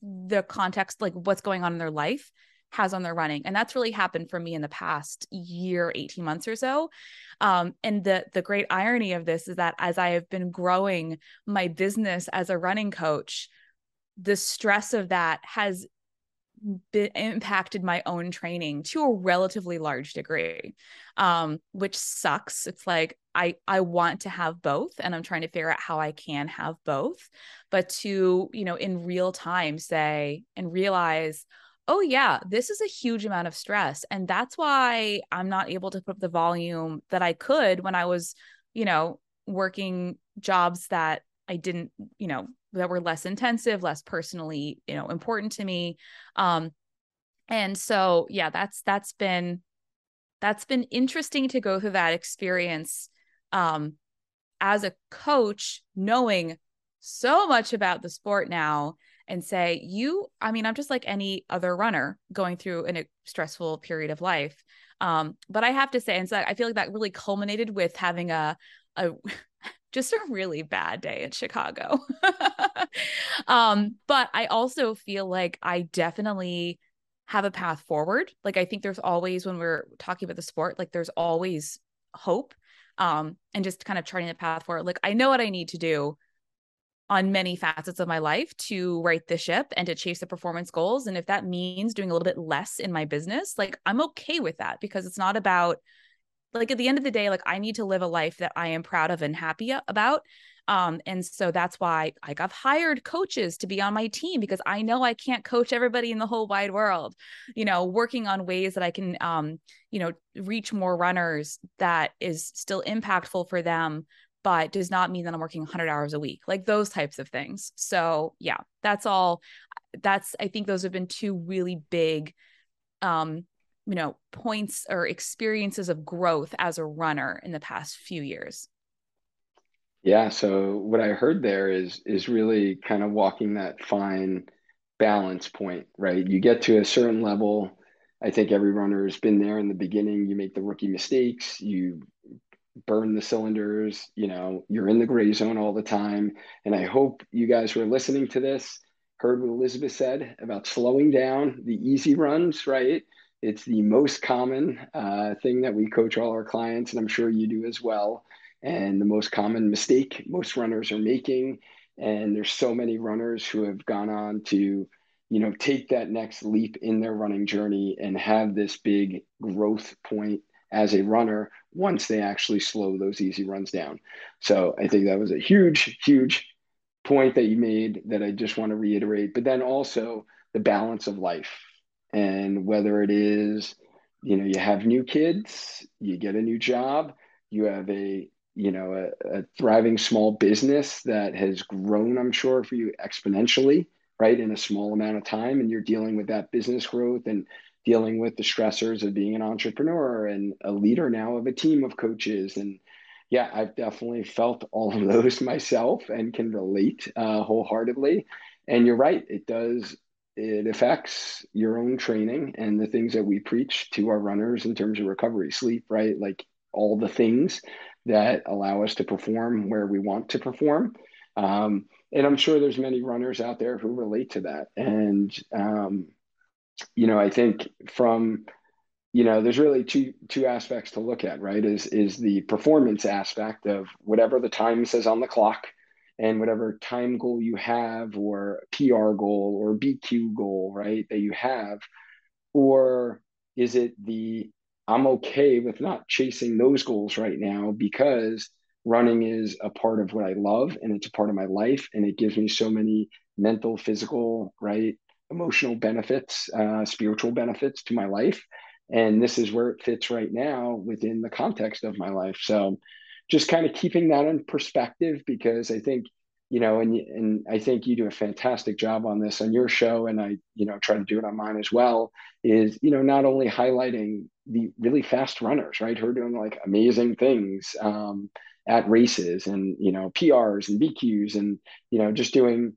the context like what's going on in their life has on their running. And that's really happened for me in the past year 18 months or so. Um, and the the great irony of this is that as i have been growing my business as a running coach the stress of that has been impacted my own training to a relatively large degree um, which sucks. It's like i i want to have both and i'm trying to figure out how i can have both. But to you know in real time say and realize oh yeah this is a huge amount of stress. And that's why i'm not able to put up the volume that i could when i was you know working jobs that i didn't you know that were less intensive, less personally, you know, important to me. Um, and so yeah, that's that's been that's been interesting to go through that experience um as a coach, knowing so much about the sport now and say, you, I mean, I'm just like any other runner going through an, a stressful period of life. Um, but I have to say, and so I feel like that really culminated with having a, a just a really bad day in Chicago. um, but I also feel like I definitely have a path forward. Like I think there's always when we're talking about the sport, like there's always hope. Um, and just kind of charting the path forward. Like I know what I need to do on many facets of my life to right the ship and to chase the performance goals. And if that means doing a little bit less in my business, like I'm okay with that because it's not about like at the end of the day like i need to live a life that i am proud of and happy about um and so that's why like i've hired coaches to be on my team because i know i can't coach everybody in the whole wide world you know working on ways that i can um you know reach more runners that is still impactful for them but does not mean that i'm working 100 hours a week like those types of things. So yeah that's all that's i think those have been two really big um you know points or experiences of growth as a runner in the past few years? Yeah so what i heard there is is really kind of walking that fine balance point right? You get to a certain level. I think every runner has been there in the beginning. You make the rookie mistakes. You burn the cylinders. You know you're in the gray zone all the time. And i hope you guys who are listening to this heard what Elizabeth said about slowing down the easy runs, right? It's the most common uh, thing that we coach all our clients, and I'm sure you do as well. And the most common mistake most runners are making. And there's so many runners who have gone on to, you know, take that next leap in their running journey and have this big growth point as a runner once they actually slow those easy runs down. So I think that was a huge, huge point that you made that I just want to reiterate. But then also the balance of life and whether it is, you know, you have new kids, you get a new job, you have a you know a, a thriving small business that has grown i'm sure for you exponentially right in a small amount of time and you're dealing with that business growth and dealing with the stressors of being an entrepreneur and a leader now of a team of coaches. And yeah i've definitely felt all of those myself and can relate uh, wholeheartedly. And you're right it does it affects your own training and the things that we preach to our runners in terms of recovery sleep right? Like all the things that allow us to perform where we want to perform. Um, and i'm sure there's many runners out there who relate to that. And um, you know, I think from you know, there's really two two aspects to look at, right? Is is the performance aspect of whatever the time says on the clock and whatever time goal you have or PR goal or BQ goal, right, that you have, or is it the I'm okay with not chasing those goals right now because running is a part of what I love and it's a part of my life and it gives me so many mental, physical, right, emotional benefits, uh, spiritual benefits to my life. And this is where it fits right now within the context of my life. So just kind of keeping that in perspective because I think, you know, and, and I think you do a fantastic job on this on your show. And I, you know, try to do it on mine as well is, you know, not only highlighting the really fast runners, right? Who are doing like amazing things um, at races and, you know, PRs and BQs and, you know, just doing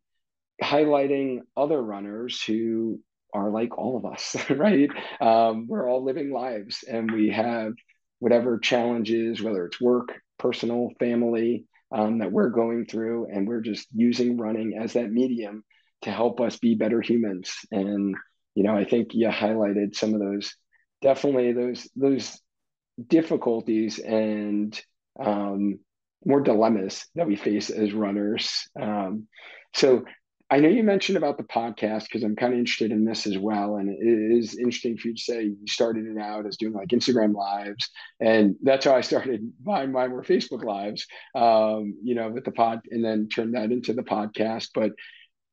highlighting other runners who are like all of us, right? Um, we're all living lives and we have whatever challenges, whether it's work, personal, family, um, that we're going through. And we're just using running as that medium to help us be better humans. And, you know, I think you highlighted some of those, definitely those, those difficulties and um, more dilemmas that we face as runners. Um, so I know you mentioned about the podcast because I'm kind of interested in this as well. And it is interesting for you to say you started it out as doing like Instagram lives. And that's how I started mine. Mine were Facebook lives, um, you know, with the pod and then turned that into the podcast. But,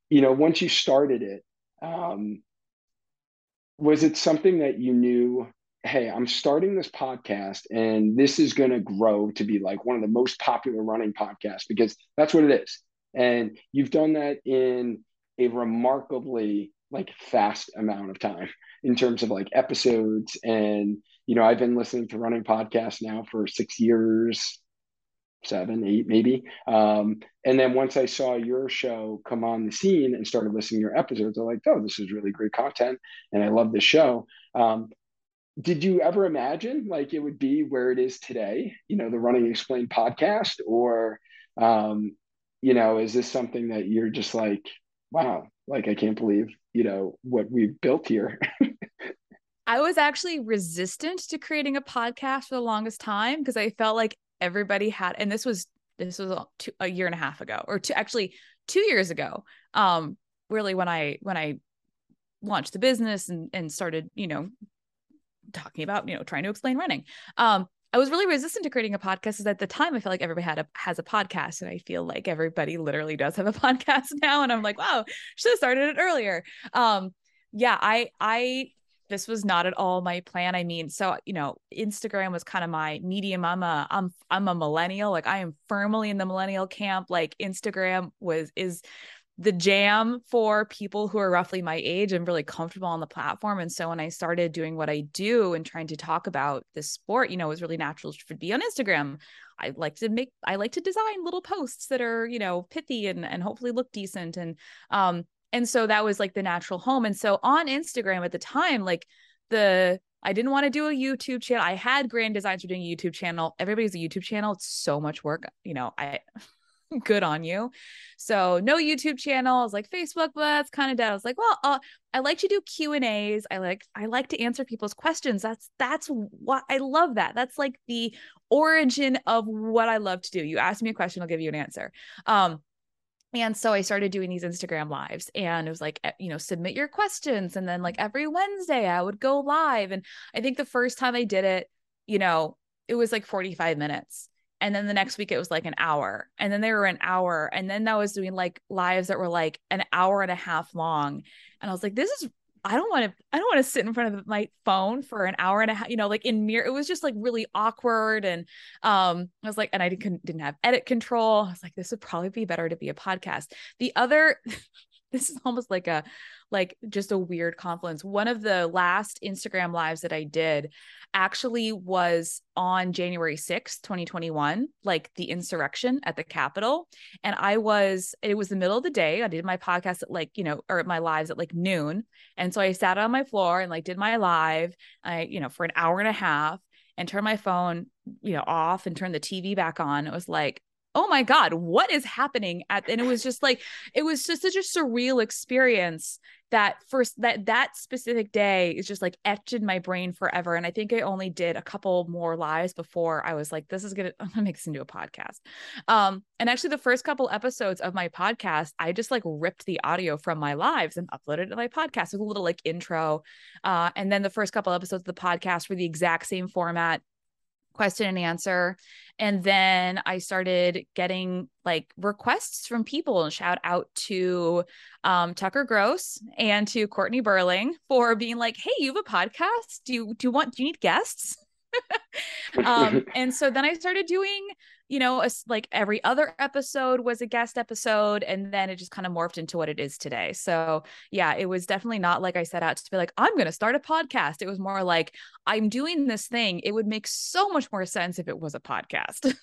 you know, once you started it, um, was it something that you knew hey, I'm starting this podcast and this is going to grow to be like one of the most popular running podcasts because that's what it is. And you've done that in a remarkably like fast amount of time in terms of like episodes. And, you know, I've been listening to running podcasts now for six years, seven, eight, maybe. Um, and then once I saw your show come on the scene and started listening to your episodes, I'm like, oh, this is really great content. And I love this show. Um, did you ever imagine like it would be where it is today, you know, the Running Explained podcast, or um, you know, is this something that you're just like, wow, like I can't believe, you know, what we've built here? I was actually resistant to creating a podcast for the longest time because I felt like everybody had, and this was this was a, two, a year and a half ago, or two actually two years ago. Um, really when I when I launched the business and and started, you know, talking about you know trying to explain running. Um, I was really resistant to creating a podcast because at the time I felt like everybody had a has a podcast and I feel like everybody literally does have a podcast now and I'm like wow should have started it earlier. Um yeah I I this was not at all my plan. I mean so you know Instagram was kind of my medium. I'm a I'm I'm a millennial like I am firmly in the millennial camp. Like Instagram was is the jam for people who are roughly my age and really comfortable on the platform. And so when I started doing what I do and trying to talk about this sport, you know, it was really natural to be on Instagram. I like to make I like to design little posts that are, you know, pithy and and hopefully look decent. And um, and so that was like the natural home. And so on Instagram at the time, like the I didn't want to do a YouTube channel. I had grand designs for doing a YouTube channel. Everybody's a YouTube channel. It's so much work. You know, I good on you. So no YouTube channels like Facebook, but that's kind of dead. I was like, well, uh, I like to do Q and A's. I like I like to answer people's questions. That's that's what I love. That that's like the origin of what I love to do. You ask me a question, I'll give you an answer. Um, and so I started doing these Instagram lives and it was like, you know, submit your questions. And then like every Wednesday I would go live. And I think the first time I did it, you know, it was like 45 minutes and then the next week it was like an hour. And then they were an hour. And then I was doing like lives that were like an hour and a half long. And I was like this is I don't want to I don't want to sit in front of my phone for an hour and a half you know like in mirror it was just like really awkward. And um I was like and I didn't didn't have edit control. I was like this would probably be better to be a podcast. The other this is almost like a like just a weird confluence. One of the last Instagram lives that I did actually was on January 6th, 2021, like the insurrection at the Capitol. And I was, it was the middle of the day. I did my podcast at like, you know, or my lives at like noon. And so I sat on my floor and like did my live, I, you know, for an hour and a half and turned my phone, you know, off and turned the TV back on. It was like, oh my god what is happening at and it was just like it was just such a surreal experience that first that that specific day is just like etched in my brain forever and i think i only did a couple more lives before i was like this is gonna i'm gonna make this into a podcast. Um and actually the first couple episodes of my podcast i just like ripped the audio from my lives and uploaded it to my podcast. With a little like intro uh and then the first couple episodes of the podcast were the exact same format question and answer. And then I started getting like requests from people and shout out to um, Tucker Gross and to Courtney Burling for being like, Hey, you have a podcast. Do you, do you want, do you need guests? um, and so then I started doing, you know, a, like every other episode was a guest episode, and then it just kind of morphed into what it is today. So yeah, it was definitely not like I set out to be like, I'm going to start a podcast. It was more like, I'm doing this thing. It would make so much more sense if it was a podcast.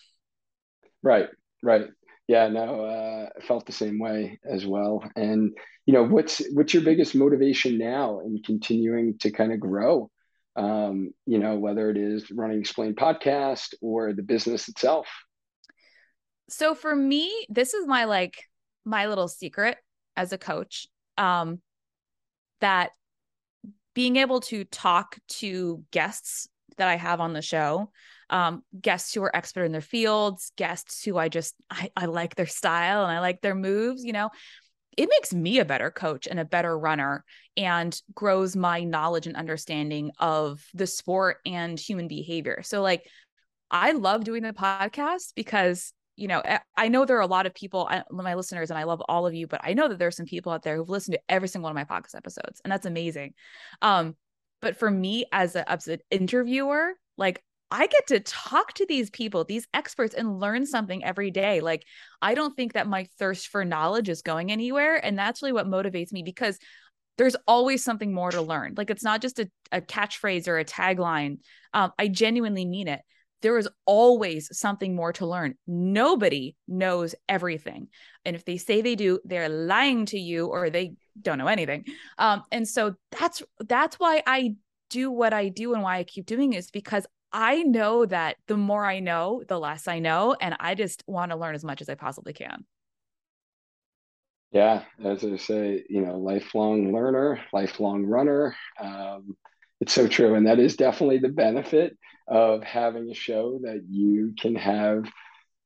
right, right. Yeah, no, uh, I felt the same way as well. And you know, what's what's your biggest motivation now in continuing to kind of grow? Um, you know, whether it is running Explain podcast or the business itself? So for me, this is my like my little secret as a coach. Um, that being able to talk to guests that I have on the show, um, guests who are expert in their fields, guests who I just I, I like their style and I like their moves, you know, it makes me a better coach and a better runner and grows my knowledge and understanding of the sport and human behavior. So like I love doing the podcast because you know I know there are a lot of people my listeners and I love all of you but I know that there's some people out there who've listened to every single one of my podcast episodes and that's amazing. Um but for me as a as an interviewer like I get to talk to these people, these experts, and learn something every day. Like, I don't think that my thirst for knowledge is going anywhere. And that's really what motivates me because there's always something more to learn. Like, it's not just a, a catchphrase or a tagline. Um, I genuinely mean it. There is always something more to learn. Nobody knows everything. And if they say they do, they're lying to you or they don't know anything. Um, and so that's that's why I do what I do and why I keep doing is because I know that the more I know, the less I know. And I just want to learn as much as I possibly can. Yeah, as I say, you know, lifelong learner, lifelong runner. Um, it's so true. And that is definitely the benefit of having a show that you can have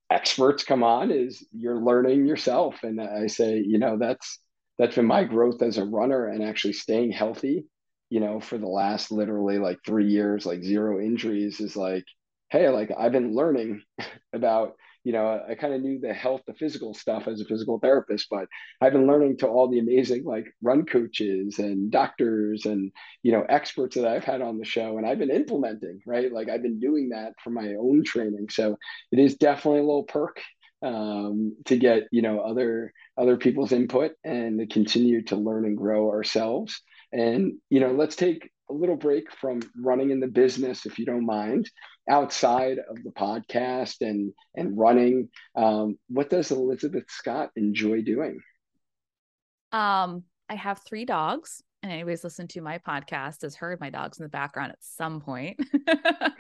experts come on is you're learning yourself. And I say, you know, that's that's been my growth as a runner and actually staying healthy you know, for the last literally like three years, like zero injuries is like, hey, like I've been learning about, you know, I kind of knew the health, the physical stuff as a physical therapist, but I've been learning to all the amazing like run coaches and doctors and, you know, experts that I've had on the show and I've been implementing, right? Like I've been doing that for my own training. So it is definitely a little perk um, to get, you know, other, other people's input and to continue to learn and grow ourselves. And, you know, let's take a little break from running in the business, if you don't mind, outside of the podcast and, and running. Um, what does Elizabeth Scott enjoy doing? Um, I have three dogs and anybody's listened to my podcast has heard my dogs in the background at some point. I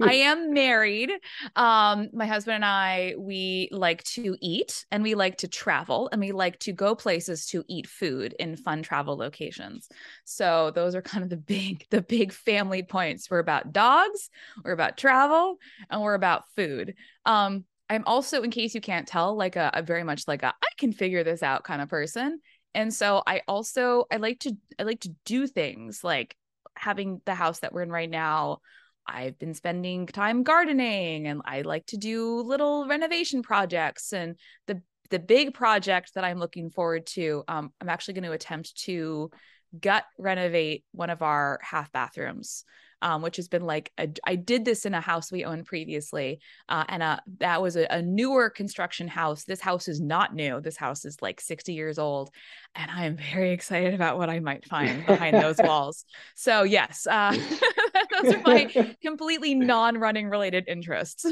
am married. Um, my husband and I, we like to eat and we like to travel and we like to go places to eat food in fun travel locations. So those are kind of the big, the big family points. We're about dogs, we're about travel, and we're about food. Um, I'm also, in case you can't tell, like a, a very much like a I can figure this out kind of person and so i also i like to i like to do things like having the house that we're in right now. I've been spending time gardening and i like to do little renovation projects and the the big project that i'm looking forward to um, i'm actually going to attempt to gut renovate one of our half bathrooms um, which has been like a, I did this in a house we owned previously, uh, and uh, that was a, a, newer construction house. This house is not new. This house is like 60 years old, and I am very excited about what I might find behind those walls. So yes, uh, those are my completely non-running related interests.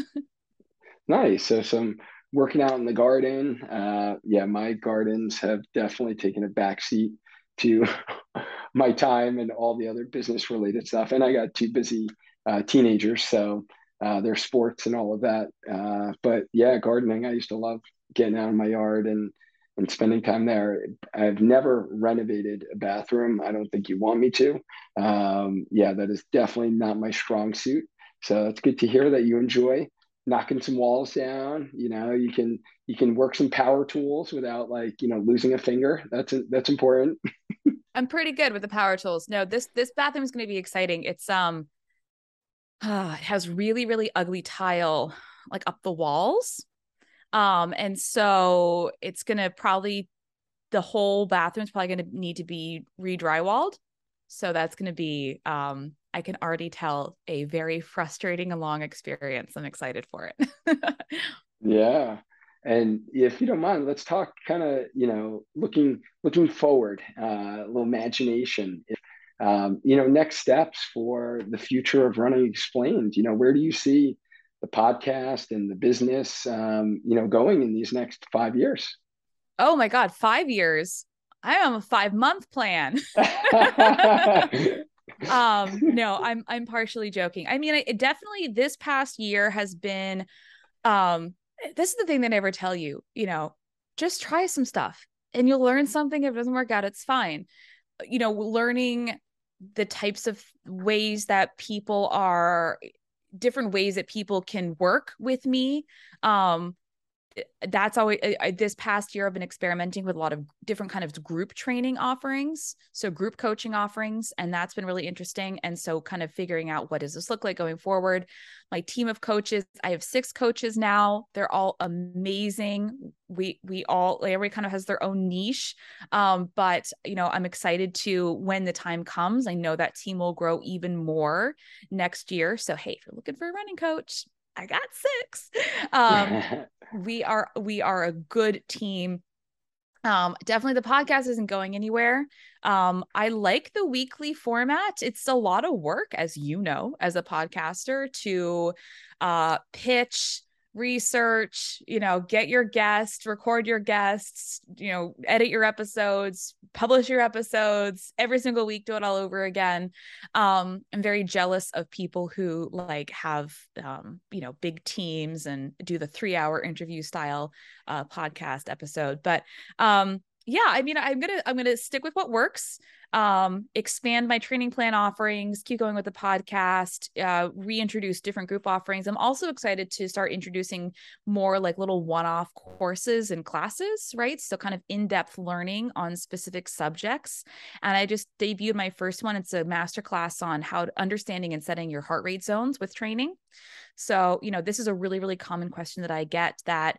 nice. So some working out in the garden. Uh, yeah, my gardens have definitely taken a backseat to my time and all the other business related stuff. And I got two busy uh, teenagers, so uh, their sports and all of that. Uh, but yeah, gardening, I used to love getting out in my yard and and spending time there. I've never renovated a bathroom. I don't think you want me to. Um, yeah, that is definitely not my strong suit. So it's good to hear that you enjoy knocking some walls down. You know, you can you can work some power tools without like you know losing a finger. That's that's important. I'm pretty good with the power tools. No, this this bathroom is going to be exciting. It's um uh, it has really really ugly tile like up the walls. Um and so it's going to probably the whole bathroom is probably going to need to be re-drywalled. So that's going to be um I can already tell a very frustrating and long experience. I'm excited for it. yeah. And if you don't mind, let's talk kind of, you know, looking looking forward, uh, a little imagination. If, um, you know, next steps for the future of running explained. You know, where do you see the podcast and the business, um, you know, going in these next five years? Oh my God, five years! I'm a five month plan. um, no, I'm I'm partially joking. I mean, it definitely this past year has been um this is the thing they never tell you, you know, just try some stuff and you'll learn something. If it doesn't work out, it's fine. You know, learning the types of ways that people are different ways that people can work with me um that's always I, this past year i've been experimenting with a lot of different kind of group training offerings. So group coaching offerings and that's been really interesting. And so kind of figuring out what does this look like going forward. My team of coaches i have six coaches now. They're all amazing. We we all everybody kind of has their own niche. Um, but you know i'm excited to when the time comes i know that team will grow even more next year. So hey if you're looking for a running coach I got six. Um, we are we are a good team. Um, definitely the podcast isn't going anywhere. Um, I like the weekly format. It's a lot of work, as you know, as a podcaster, to uh pitch research, you know, get your guests, record your guests, you know, edit your episodes, publish your episodes every single week, do it all over again. Um, I'm very jealous of people who like have, um, you know, big teams and do the three hour interview style uh, podcast episode. But um, yeah, I mean, I'm gonna I'm gonna stick with what works um, expand my training plan offerings, keep going with the podcast, uh, reintroduce different group offerings. I'm also excited to start introducing more like little one off courses and classes, right? So, kind of in depth learning on specific subjects. And I just debuted my first one. It's a masterclass on how to understanding and setting your heart rate zones with training. So, you know, this is a really, really common question that I get that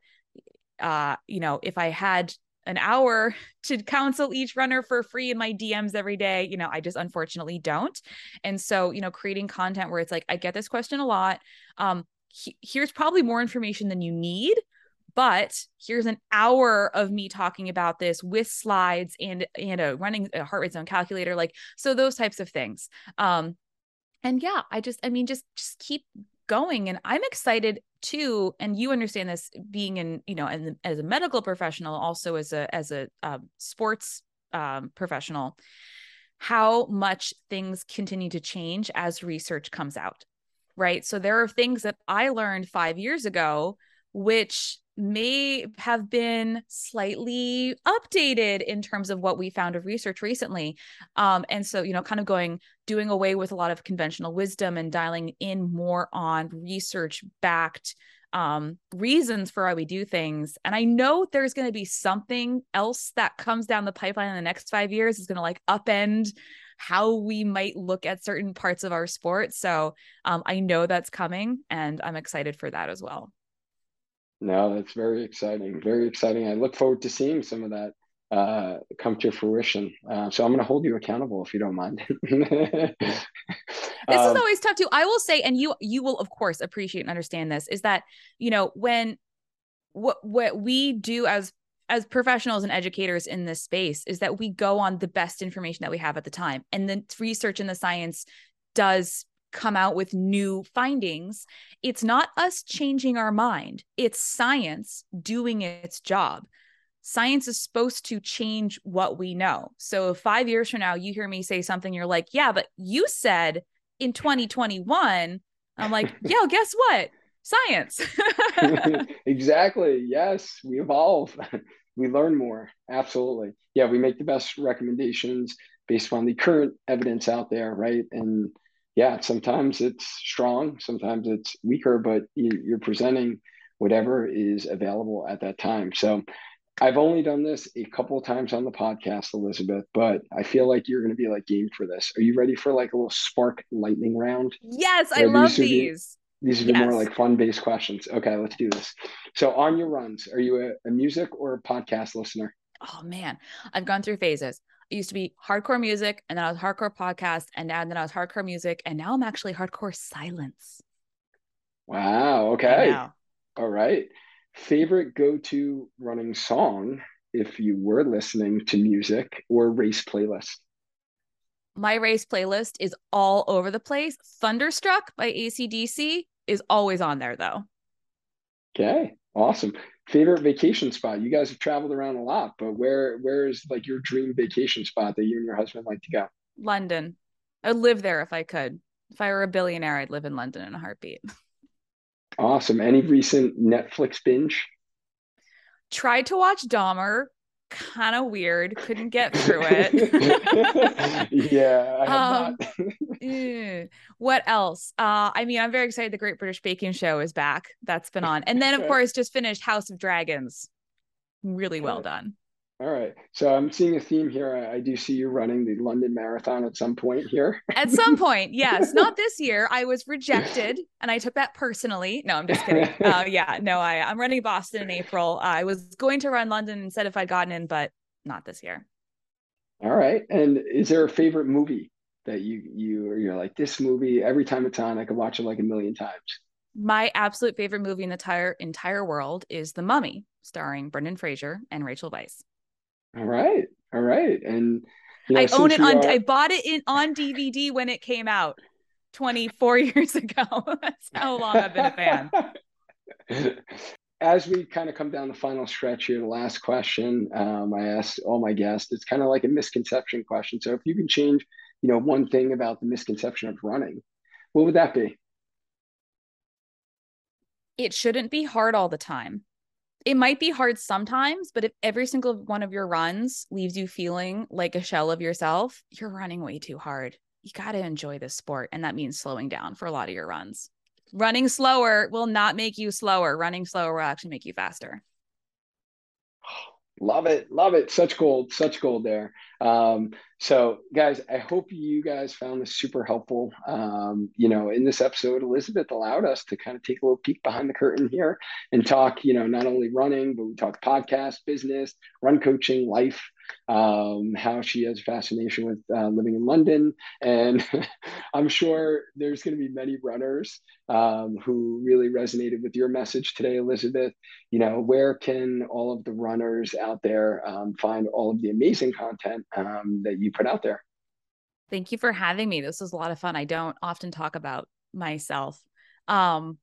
uh, you know, if I had an hour to counsel each runner for free in my DMs every day. You know, I just unfortunately don't. And so, you know, creating content where it's like, I get this question a lot. Um, he- here's probably more information than you need, but here's an hour of me talking about this with slides and and a running a heart rate zone calculator, like so those types of things. Um, and yeah, I just, I mean, just just keep going and i'm excited too and you understand this being in you know and as a medical professional also as a as a um, sports um, professional how much things continue to change as research comes out, right? So there are things that I learned five years ago, which may have been slightly updated in terms of what we found of research recently. Um, and so, you know, kind of going, doing away with a lot of conventional wisdom and dialing in more on research backed um, reasons for why we do things. And I know there's going to be something else that comes down the pipeline in the next five years is going to like upend how we might look at certain parts of our sport. So um, I know that's coming and I'm excited for that as well. No, that's very exciting. Very exciting. I look forward to seeing some of that uh, come to fruition. Uh, so I'm going to hold you accountable if you don't mind. this um, is always tough too i will say and you you will of course appreciate and understand this is that you know when what what we do as as professionals and educators in this space is that we go on the best information that we have at the time and the research and the science does come out with new findings it's not us changing our mind. It's science doing its job. Science is supposed to change what we know. So, five years from now, you hear me say something, you're like, yeah, but you said in 2021 i'm like yo guess what? Science. Exactly. Yes we evolve. We learn more. Absolutely. Yeah we make the best recommendations based on the current evidence out there right? And yeah sometimes it's strong sometimes it's weaker but you're presenting whatever is available at that time so I've only done this a couple of times on the podcast, Elizabeth, but I feel like you're going to be like game for this. Are you ready for like a little spark lightning round? Yes, I love these. these are the yes. more like fun based questions. Okay, let's do this. So, on your runs, are you a, a music or a podcast listener? Oh man, I've gone through phases. I used to be hardcore music, and then I was hardcore podcast, and now and then I was hardcore music, and now I'm actually hardcore silence. Wow. Okay. All right favorite go-to running song if you were listening to music or race playlist my race playlist is all over the place thunderstruck by acdc is always on there though okay awesome favorite vacation spot you guys have traveled around a lot but where where is like your dream vacation spot that you and your husband like to go london i'd live there if i could if i were a billionaire i'd live in london in a heartbeat Awesome. Any recent Netflix binge? Tried to watch Dahmer. Kind of weird. Couldn't get through it. yeah. um, what else? Uh, I mean, I'm very excited. The Great British Baking Show is back. That's been on, and then of course just finished House of Dragons. Really well done. All right. So I'm seeing a theme here. I, I, do see you running the London Marathon at some point here. at some point, yes. Not this year. I was rejected and I took that personally. No, I'm just kidding. Uh, yeah, no, I, I'm running Boston in April. Uh, I was going to run London instead if I'd gotten in, but not this year. All right. And is there a favorite movie that you you you're like this movie every time it's on I could watch it like a million times? My absolute favorite movie in the entire entire world is The Mummy, starring Brendan Fraser and Rachel Weisz. All right. All right. And you know, I own it on are... I bought it in on DVD when it came out 24 years ago. That's how long I've been a fan. As we kind of come down the final stretch here, the last question um, I asked all my guests, it's kind of like a misconception question. So if you can change, you know, one thing about the misconception of running, what would that be? It shouldn't be hard all the time it might be hard sometimes, but if every single one of your runs leaves you feeling like a shell of yourself, you're running way too hard. You got to enjoy this sport. And that means slowing down for a lot of your runs. Running slower will not make you slower. Running slower will actually make you faster. Love it. Love it. Such gold. Such gold there. Um, so, guys, I hope you guys found this super helpful. Um, you know, in this episode, Elizabeth allowed us to kind of take a little peek behind the curtain here and talk, you know, not only running, but we talk podcast, business, run coaching, life, um, how she has fascination with uh, living in London. And I'm sure there's going to be many runners um, who really resonated with your message today, Elizabeth. You know, where can all of the runners out there um, find all of the amazing content um, that you put out there? Thank you for having me. This was a lot of fun. I don't often talk about myself. Um,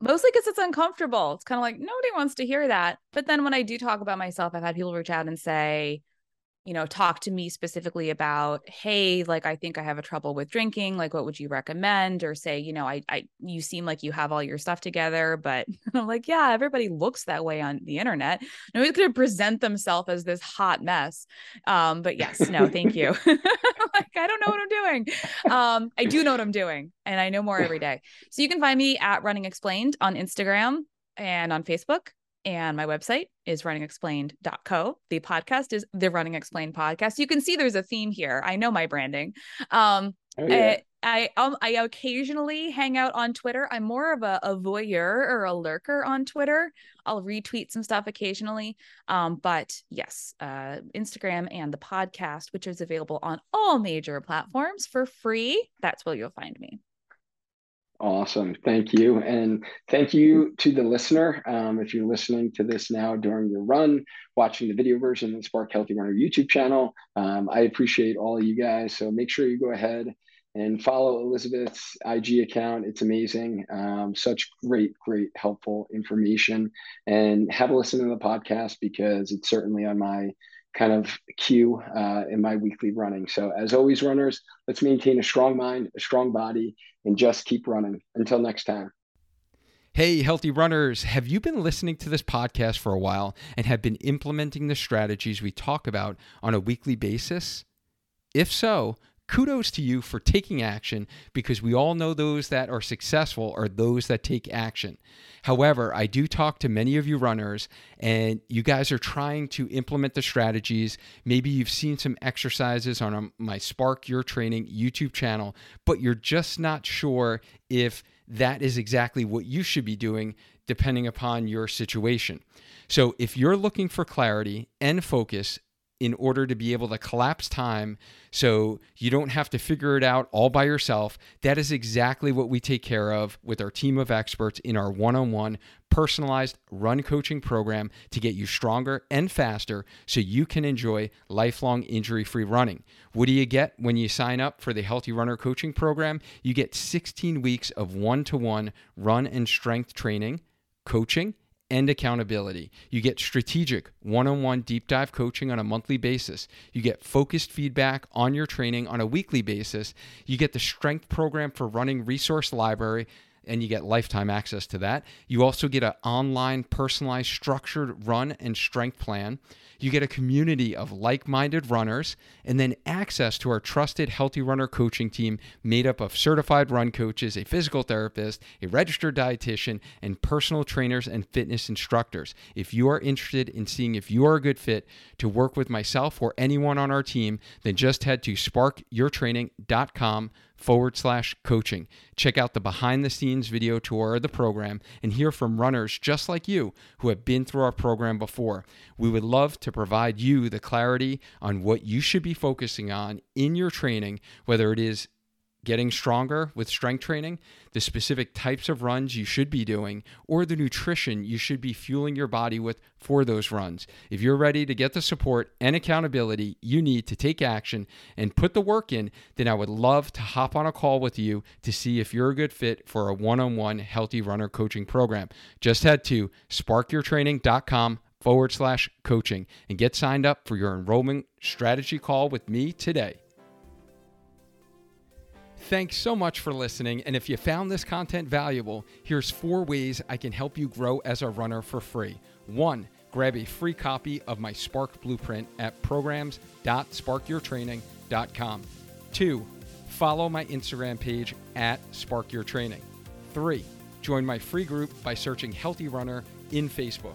mostly because it's uncomfortable. It's kind of like nobody wants to hear that. But then when I do talk about myself, I've had people reach out and say, you know, talk to me specifically about, hey, like I think I have a trouble with drinking. Like, what would you recommend? Or say, you know, I, I, you seem like you have all your stuff together, but I'm like, yeah, everybody looks that way on the internet. Nobody's going to present themselves as this hot mess. Um, but yes, no, thank you. like, I don't know what I'm doing. Um, I do know what I'm doing, and I know more every day. So you can find me at Running Explained on Instagram and on Facebook and my website is runningexplained.co. The podcast is the Running Explained podcast. You can see there's a theme here. I know my branding. Um, oh, yeah. I, I, um, I occasionally hang out on Twitter. I'm more of a, a voyeur or a lurker on Twitter. I'll retweet some stuff occasionally. Um, but yes, uh, Instagram and the podcast, which is available on all major platforms for free. That's where you'll find me. Awesome. Thank you. And thank you to the listener. Um, if you're listening to this now during your run, watching the video version of the Spark Healthy Runner YouTube channel, um, I appreciate all of you guys. So make sure you go ahead and follow Elizabeth's IG account. It's amazing. Um, such great, great, helpful information. And have a listen to the podcast because it's certainly on my kind of queue uh, in my weekly running. So, as always, runners, let's maintain a strong mind, a strong body, and just keep running. Until next time. Hey, healthy runners, have you been listening to this podcast for a while and have been implementing the strategies we talk about on a weekly basis? If so, kudos to you for taking action because we all know those that are successful are those that take action. However, I do talk to many of you runners, and you guys are trying to implement the strategies. Maybe you've seen some exercises on um, my Spark Your Training YouTube channel, but you're just not sure if that is exactly what you should be doing depending upon your situation. So, if you're looking for clarity and focus in order to be able to collapse time so you don't have to figure it out all by yourself. That is exactly what we take care of with our team of experts in our one on one personalized run coaching program to get you stronger and faster so you can enjoy lifelong injury free running. What do you get when you sign up for the Healthy Runner Coaching Program? You get 16 weeks of one to one run and strength training, coaching, and accountability. You get strategic one on one deep dive coaching on a monthly basis. You get focused feedback on your training on a weekly basis. You get the strength program for running resource library and you get lifetime access to that. You also get an online personalized structured run and strength plan. You get a community of like minded runners, and then access to our trusted Healthy Runner coaching team made up of certified run coaches, a physical therapist, a registered dietitian, and personal trainers and fitness instructors. If you are interested in seeing if you are a good fit to work with myself or anyone on our team, then just head to sparkyourtraining.com forward slash coaching. Check out the behind the scenes video tour of the program and hear from runners just like you who have been through our program before. We would love to provide you the clarity on what you should be focusing on in your training, whether it is getting stronger with strength training, the specific types of runs you should be doing, or the nutrition you should be fueling your body with for those runs. If you're ready to get the support and accountability you need to take action and put the work in, then I would love to hop on a call with you to see if you're a good fit for a one on one healthy runner coaching program. Just head to sparkyourtraining.com forward slash coaching and get signed up for your enrollment strategy call with me today. Thanks so much for listening. And if you found this content valuable, here's four ways I can help you grow as a runner for free. One, grab a free copy of my Spark Blueprint at programs.sparkyourtraining.com. Two, follow my Instagram page at sparkyourtraining. Three, join my free group by searching Healthy Runner in Facebook.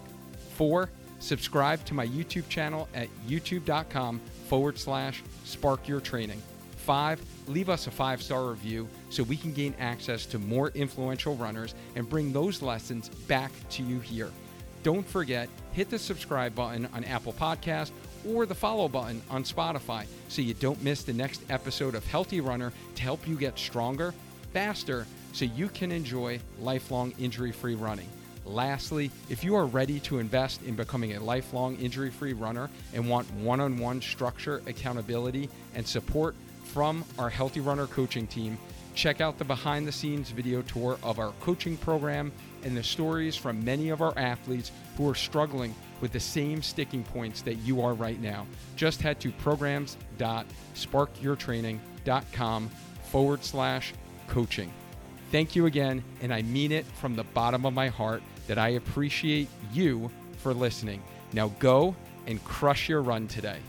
Four, subscribe to my YouTube channel at youtube.com forward slash sparkyourtraining. Five, leave us a five star review so we can gain access to more influential runners and bring those lessons back to you here. Don't forget, hit the subscribe button on Apple Podcast or the follow button on Spotify so you don't miss the next episode of Healthy Runner to help you get stronger, faster, so you can enjoy lifelong injury free running. Lastly, if you are ready to invest in becoming a lifelong injury free runner and want one on one structure, accountability, and support from our Healthy Runner coaching team. Check out the behind the scenes video tour of our coaching program and the stories from many of our athletes who are struggling with the same sticking points that you are right now. Just head to programs.sparkyourtraining.com forward slash coaching. Thank you again, and I mean it from the bottom of my heart that I appreciate you for listening. Now go and crush your run today.